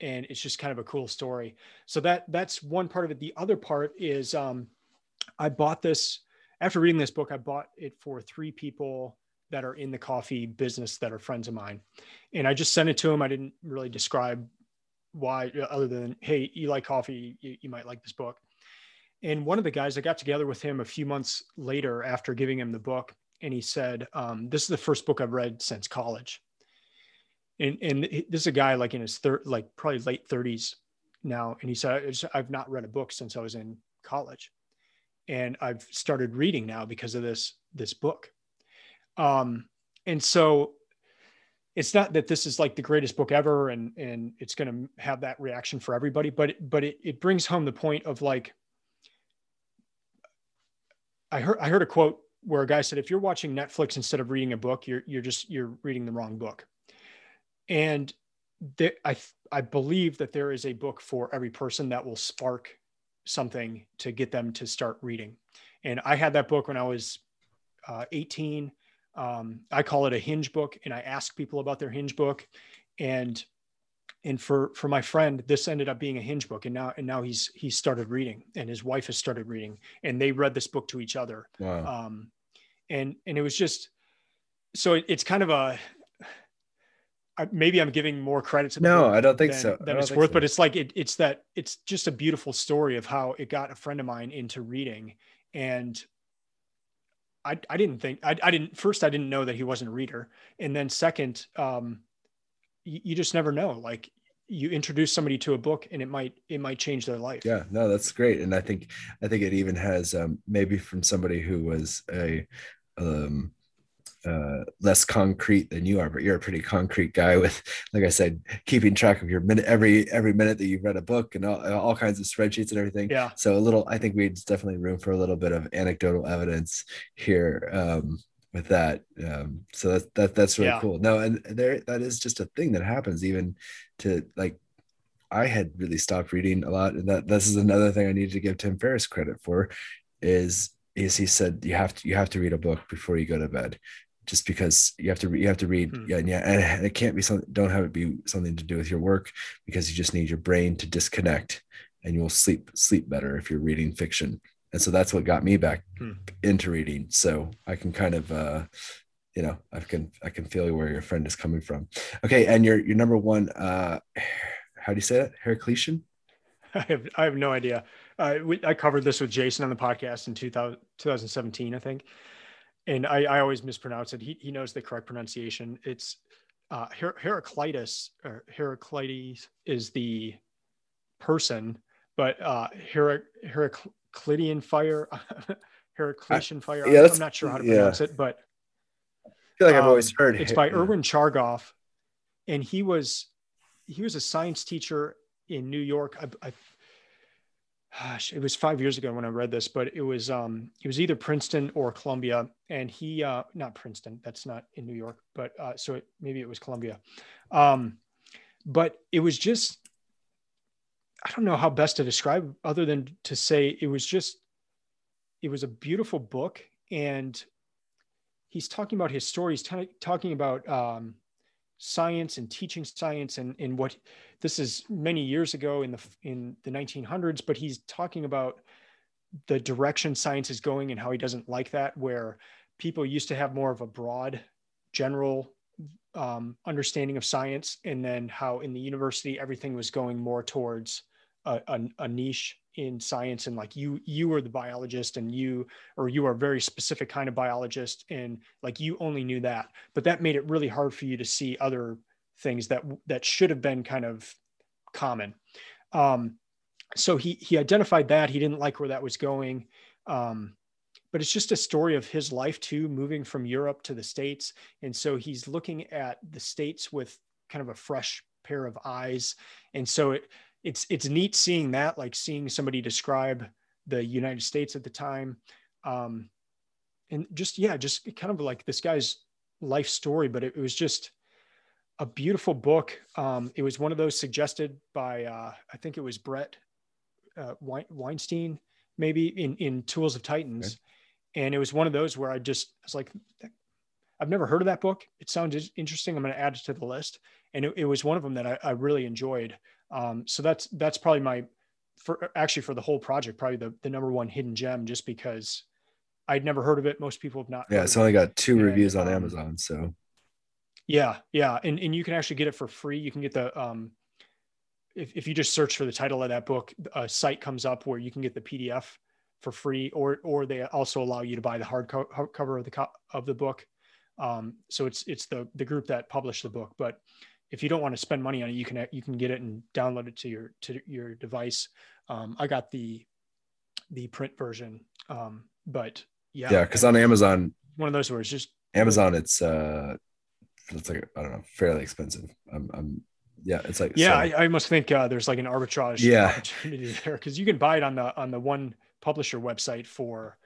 C: and it's just kind of a cool story. So that that's one part of it. The other part is um, i bought this after reading this book i bought it for three people that are in the coffee business that are friends of mine. And i just sent it to them i didn't really describe why other than hey you like coffee you, you, might like this book and one of the guys i got together with him a few months later after giving him the book and he said um, this is the first book i've read since college. And and this is a guy like in his third like probably late 30s now and he said i've not read a book since i was in college. And i've started reading now because of this this book. Um, and so it's not that this is like the greatest book ever and and it's going to have that reaction for everybody but but it, it brings home the point of like i heard i heard a quote where a guy said if you're watching netflix instead of reading a book you're you're just you're reading the wrong book. And there, i i believe that there is a book for every person that will spark something to get them to start reading. And i had that book when i was uh, 18 um, I call it a hinge book, and I ask people about their hinge book, and and for for my friend, this ended up being a hinge book, and now and now he's he's started reading, and his wife has started reading, and they read this book to each other. Wow. Um, and and it was just so it, it's kind of a maybe I'm giving more credit to
B: no, I don't think
C: than,
B: so.
C: Than it's worth, so. but it's like it, it's that it's just a beautiful story of how it got a friend of mine into reading, and I, I didn't think I, I didn't first I didn't know that he wasn't a reader and then second um, you, you just never know like you introduce somebody to a book and it might it might change their life
B: yeah no that's great and i think i think it even has um, maybe from somebody who was a um, uh, less concrete than you are, but you're a pretty concrete guy with, like I said, keeping track of your minute every every minute that you've read a book and all, all kinds of spreadsheets and everything.
C: Yeah.
B: So a little, I think we'd definitely room for a little bit of anecdotal evidence here um, with that. Um, so that, that that's really yeah. cool. No, and there that is just a thing that happens even to like I had really stopped reading a lot, and that this is another thing I need to give Tim Ferriss credit for, is is he said you have to you have to read a book before you go to bed just because you have to you have to read hmm. yeah and yeah and it can't be something don't have it be something to do with your work because you just need your brain to disconnect and you'll sleep sleep better if you're reading fiction and so that's what got me back hmm. into reading so i can kind of uh you know i can i can feel where your friend is coming from okay and your your number one uh how do you say that heraclitian
C: i have i have no idea uh, we, i covered this with jason on the podcast in 2000, 2017 i think and I, I always mispronounce it. He, he knows the correct pronunciation. It's uh, Her- Heraclitus or Heraclides is the person, but uh, Her- Heraclidian fire, Heraclitian fire. Yeah, I'm not sure how to pronounce yeah. it, but
B: I feel like um, I've always um, heard
C: it's by yeah. Erwin Chargaff, and he was he was a science teacher in New York. I, I gosh, it was five years ago when I read this, but it was um it was either Princeton or Columbia, and he uh not Princeton, that's not in New York, but uh so it, maybe it was Columbia, um, but it was just I don't know how best to describe other than to say it was just it was a beautiful book. And he's talking about his story he's t- talking about um, science and teaching science and, and what this is many years ago in the in the 1900s but he's talking about the direction science is going and how he doesn't like that where people used to have more of a broad general um, understanding of science and then how in the university everything was going more towards a, a, a niche in science and like you you are the biologist and you or you are a very specific kind of biologist and like you only knew that but that made it really hard for you to see other things that that should have been kind of common. Um, so he he identified that he didn't like where that was going. Um, but it's just a story of his life too, moving from Europe to the States. And so he's looking at the States with kind of a fresh pair of eyes. And so it, it's, it's neat seeing that, like seeing somebody describe the United States at the time. Um, and just, yeah, just kind of like this guy's life story, but it, it was just a beautiful book. Um, it was one of those suggested by, uh, I think it was Bret uh, Weinstein, maybe in, in Tools of Titans. Okay and it was one of those where I just I was like, I've never heard of that book. It sounds interesting. I'm going to add it to the list, and it, it was one of them that I, I really enjoyed. Um, so that's that's probably my for actually for the whole project, probably the the number one hidden gem, just because I'd never heard of it. Most people have not.
B: Yeah, it's only got two and, reviews on um, Amazon, so.
C: Yeah, yeah, and and you can actually get it for free. You can get the um, if if you just search for the title of that book, a site comes up where you can get the PDF for free, or or they also allow you to buy the hard co- cover of the co- of the book. Um, so it's it's the the group that published the book. But if you don't want to spend money on it, you can you can get it and download it to your to your device. Um, I got the the print version, um, but yeah,
B: yeah, because on Amazon,
C: one of those where it's just
B: Amazon, it's uh, it's like I don't know, fairly expensive. I'm, I'm yeah, it's like
C: yeah, so. I, I, must think uh, there's like an arbitrage
B: yeah.
C: opportunity there because you can buy it on the on the one publisher website for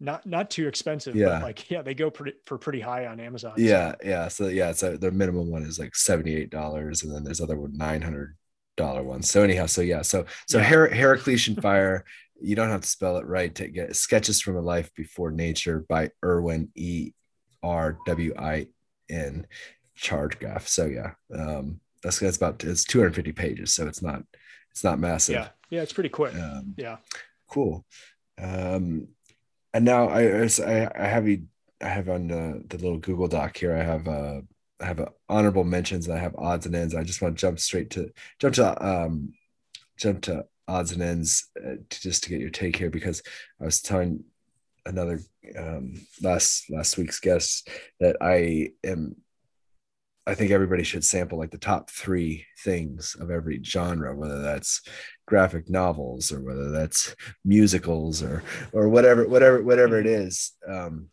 C: not not too expensive yeah but like yeah they go pretty for pretty high on amazon
B: yeah so. yeah so yeah so the minimum one is like 78 dollars and then there's other one 900 dollar ones so anyhow so yeah so so yeah. Her- herocletian fire you don't have to spell it right to get sketches from a life before nature by erwin e r w i n Chargaff so yeah um that's that's about it's 250 pages so it's not it's not massive
C: yeah yeah it's pretty quick um, yeah
B: cool. Um, and now I, I, I have you, I have on the, the little Google Doc here. I have uh, I have a honorable mentions and I have odds and ends. I just want to jump straight to jump to um, jump to odds and ends uh, to, just to get your take here because I was telling another um, last last week's guest that I am I think everybody should sample like the top three things of every genre, whether that's graphic novels or whether that's musicals or or whatever whatever whatever it is. Um,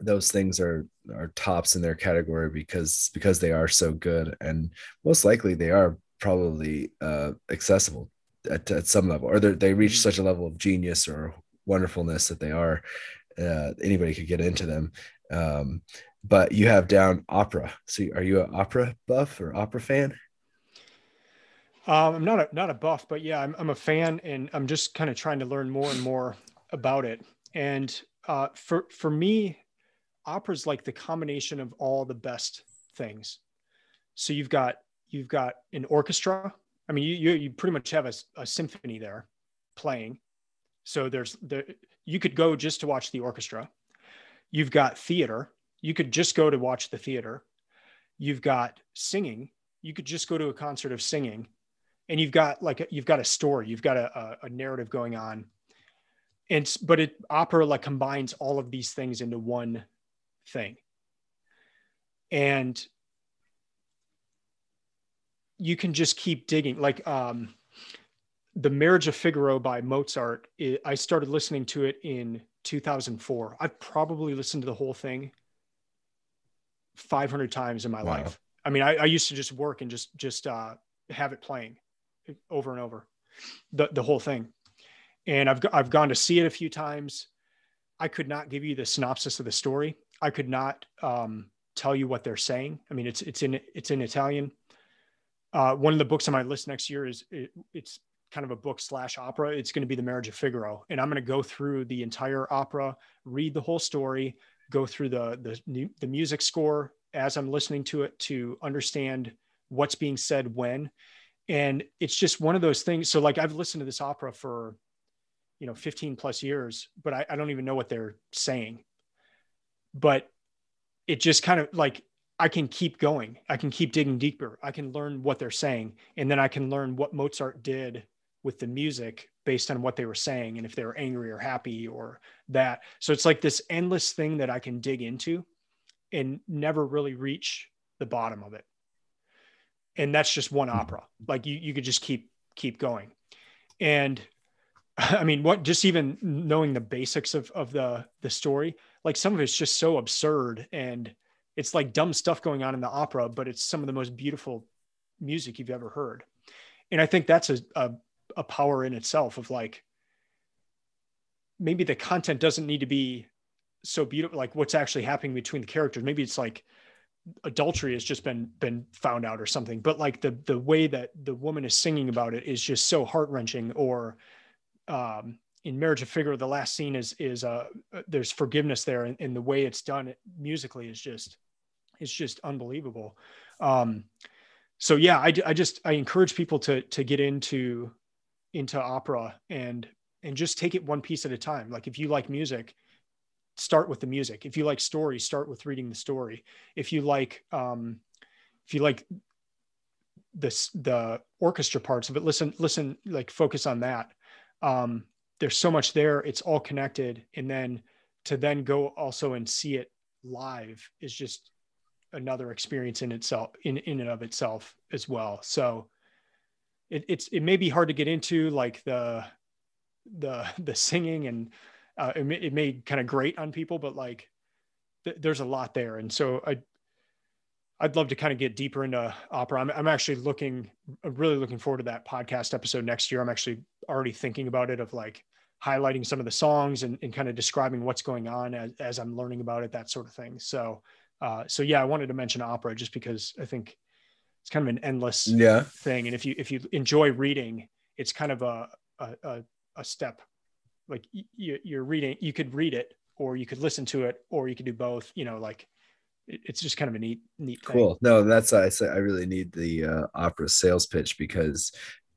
B: those things are are tops in their category because because they are so good and most likely they are probably uh, accessible at, at some level or they reach mm-hmm. such a level of genius or wonderfulness that they are uh, anybody could get into them um, but you have down opera. So are you an opera buff or opera fan?
C: Um, I'm not a not a buff, but yeah, I'm I'm a fan, and I'm just kind of trying to learn more and more about it. And uh, for for me, opera is like the combination of all the best things. So you've got you've got an orchestra. I mean, you you, you pretty much have a, a symphony there playing. So there's the you could go just to watch the orchestra. You've got theater, you could just go to watch the theater. You've got singing. You could just go to a concert of singing, and you've got like a, you've got a story. You've got a, a, narrative going on. And but it opera like combines all of these things into one thing. And you can just keep digging. Like um, the Marriage of Figaro by Mozart. It, I started listening to it in 2004. I've probably listened to the whole thing 500 times in my wow. life. I mean, I, I, used to just work and just just uh, have it playing over and over, the the whole thing. And I've I've gone to see it a few times. I could not give you the synopsis of the story. I could not um, tell you what they're saying. I mean, it's it's in it's in Italian. Uh, one of the books on my list next year is it, it's kind of a book slash opera. It's going to be The Marriage of Figaro, and I'm going to go through the entire opera, read the whole story, go through the the the music score as I'm listening to it to understand what's being said when. And it's just one of those things. So like I've listened to this opera for, you know, 15 plus years, but I, I don't even know what they're saying. But it just kind of like I can keep going. I can keep digging deeper. I can learn what they're saying. And then I can learn what Mozart did with the music based on what they were saying and if they were angry or happy or that. So it's like this endless thing that I can dig into and never really reach the bottom of it. and that's just one
B: Mhm.
C: opera. Like you you could just keep keep going, and I mean, what just even knowing the basics of of the the story, like some of it's just so absurd and it's like dumb stuff going on in the opera, but it's some of the most beautiful music you've ever heard. And I think that's a a, a power in itself of like maybe the content doesn't need to be so beautiful, like what's actually happening between the characters. Maybe it's like adultery has just been been found out or something, but like the the way that the woman is singing about it is just so heart wrenching or um, in Marriage of Figaro, the last scene is is uh, there's forgiveness there, and, and the way it's done musically is just it's just unbelievable. Um, so yeah, I, I just I encourage people to to get into into opera and and just take it one piece at a time. Like if you like music, start with the music. If you like story, start with reading the story. If you like um, if you like this the orchestra parts of it, listen listen like focus on that um, there's so much there it's all connected and then to then go also and see it live is just another experience in itself in in and of itself as well so it, it's it may be hard to get into like the the the singing and uh, it, may, it may kind of grate on people but like th- there's a lot there and so i I'd love to kind of get deeper into opera. I'm, I'm actually looking, I'm really looking forward to that podcast episode next year. I'm actually already thinking about it of like highlighting some of the songs and, and kind of describing what's going on as, as I'm learning about it, that sort of thing. So, uh, so yeah, I wanted to mention opera just because I think it's kind of an endless
B: Yeah.
C: thing. And if you, if you enjoy reading, it's kind of a, a, a, step, like y- y- you're reading, you could read it or you could listen to it or you could do both, you know, like it's just kind of a neat, neat thing.
B: Cool. No, that's I say I really need the uh, opera sales pitch because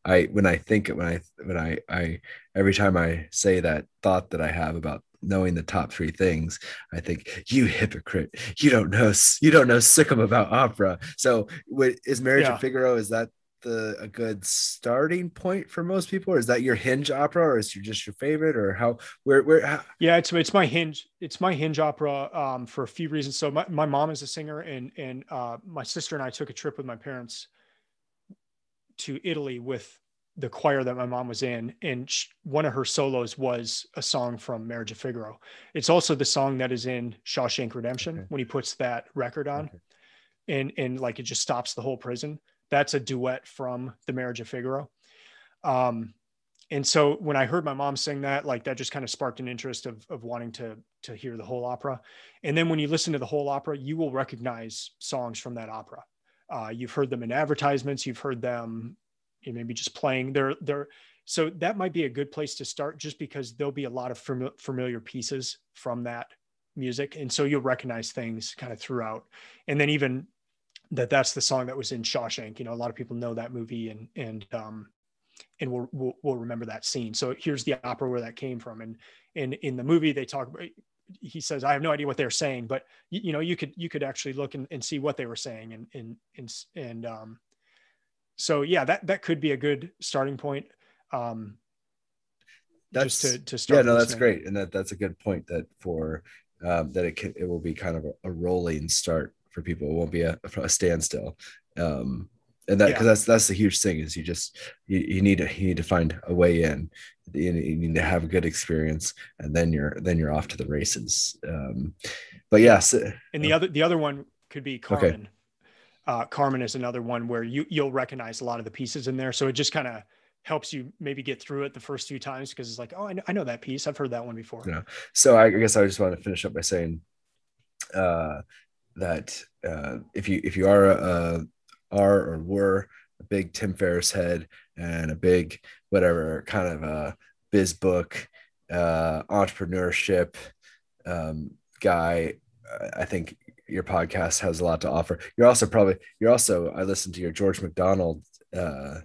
B: I when I think when I when I I every time I say that thought that I have about knowing the top three things, I think you hypocrite. You don't know you don't know sickum about opera. So is Marriage
C: Yeah.
B: of Figaro? Is that the a good starting point for most people, or is that your hinge opera, or is it just your favorite, or how where where how,
C: Yeah, it's it's my hinge. It's my hinge opera um, for a few reasons. So my, my mom is a singer, and and uh, my sister and I took a trip with my parents to Italy with the choir that my mom was in, and sh- one of her solos was a song from Marriage of Figaro. It's also the song that is in Shawshank Redemption
B: Okay.
C: when he puts that record on,
B: Okay.
C: and and like it just stops the whole prison. That's a duet from the Marriage of Figaro. Um, and so when I heard my mom sing that, like that just kind of sparked an interest of, of wanting to to hear the whole opera. And then when you listen to the whole opera, you will recognize songs from that opera. Uh, you've heard them in advertisements. You've heard them, maybe just playing. They're they're so that might be a good place to start, just because there'll be a lot of fami- familiar pieces from that music, and so you'll recognize things kind of throughout. And then even that that's the song that was in Shawshank. You know, a lot of people know that movie, and and um, and we'll, we'll we'll remember that scene. So here's the opera where that came from, and and in the movie they talk. He says, "I have no idea what they're saying, but you, you know, you could you could actually look and, and see what they were saying, and and and and um, so yeah, that that could be a good starting point. Um,
B: That's-
C: just to to start.
B: yeah no that's great and that that's a good point that for um, that it can it will be kind of a, a rolling start for people it won't be a, a standstill um and that because
C: Yeah.
B: that's that's the huge thing is you just you, you need to you need to find a way in you, you need to have a good experience and then you're then you're off to the races um but yes
C: And the other the other one could be Carmen. Uh, Carmen is another one where you you'll recognize a lot of the pieces in there, so it just kind of helps you maybe get through it the first few times because it's like, oh, I know, I know that piece. I've heard that one before.
B: Yeah. so I guess I just want to finish up by saying uh, that uh, if you if you are a, are or were a big Tim Ferriss head and a big whatever kind of a biz book uh, entrepreneurship um, guy, I think your podcast has a lot to offer. You're also probably you're also I listened to your George MacDonald uh,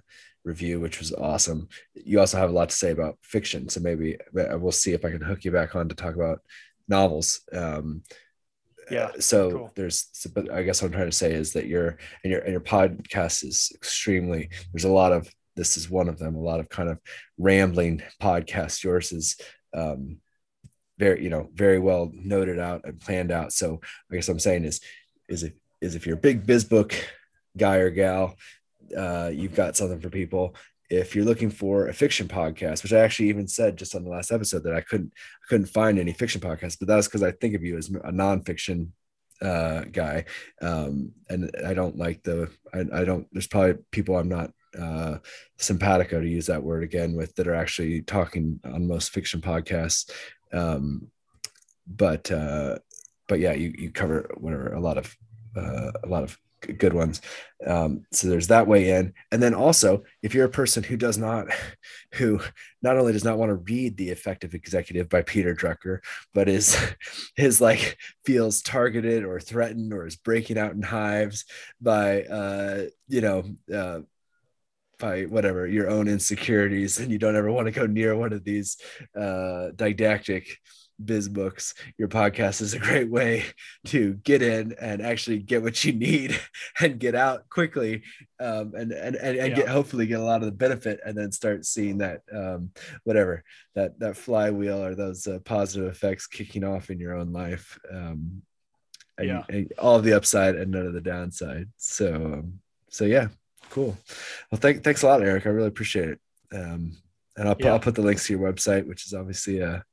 B: review, which was awesome. You also have a lot to say about fiction, so maybe uh, we'll see if I can hook you back on to talk about novels. Um,
C: Yeah,
B: uh, so
C: cool.
B: there's, so- but I guess what I'm trying to say is that your and your and your podcast is extremely. There's a lot of this is one of them. A lot of kind of rambling podcasts. Yours is um, very you know very well noted out and planned out. So I guess what I'm saying is is if is if you're a big biz book guy or gal uh, you've got something for people. If you're looking for a fiction podcast, which I actually even said just on the last episode that I couldn't I couldn't find any fiction podcasts, but that's because I think of you as a nonfiction uh, guy, um, and I don't like the I, I don't. There's probably people I'm not uh, simpatico to use that word again with that are actually talking on most fiction podcasts. Um, but uh, but yeah, you you cover whatever a lot of uh, a lot of good ones. Um, so there's that way in. And then also, if you're a person who does not, who not only does not want to read The Effective Executive by Peter Drucker, but is is like feels targeted or threatened or is breaking out in hives by uh, you know, uh, by whatever your own insecurities and you don't ever want to go near one of these uh, didactic biz books your podcast is a great way to get in and actually get what you need and get out quickly um, and and, and, and
C: Yeah.
B: get hopefully get a lot of the benefit and then start seeing that um, whatever that that flywheel or those uh, positive effects kicking off in your own life um, and,
C: Yeah.
B: and all of the upside and none of the downside so um, so yeah cool. Well thank, thanks a lot eric. I really appreciate it. Um, and I'll,
C: Yeah.
B: I'll put the links to your website which is obviously a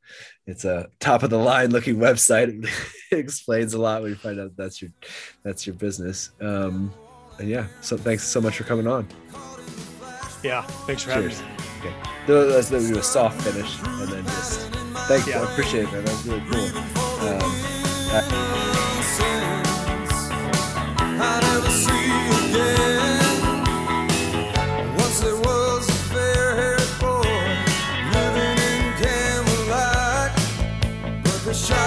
B: it's a top of the line looking website. It explains a lot when you find out that's your that's your business. Um, and yeah so thanks so much for coming on.
C: Yeah. Thanks for having
B: cheers.
C: me.
B: okay. Let's do a soft finish and then just thank you. I appreciate it man. That was really cool. Um,
A: Sing shine.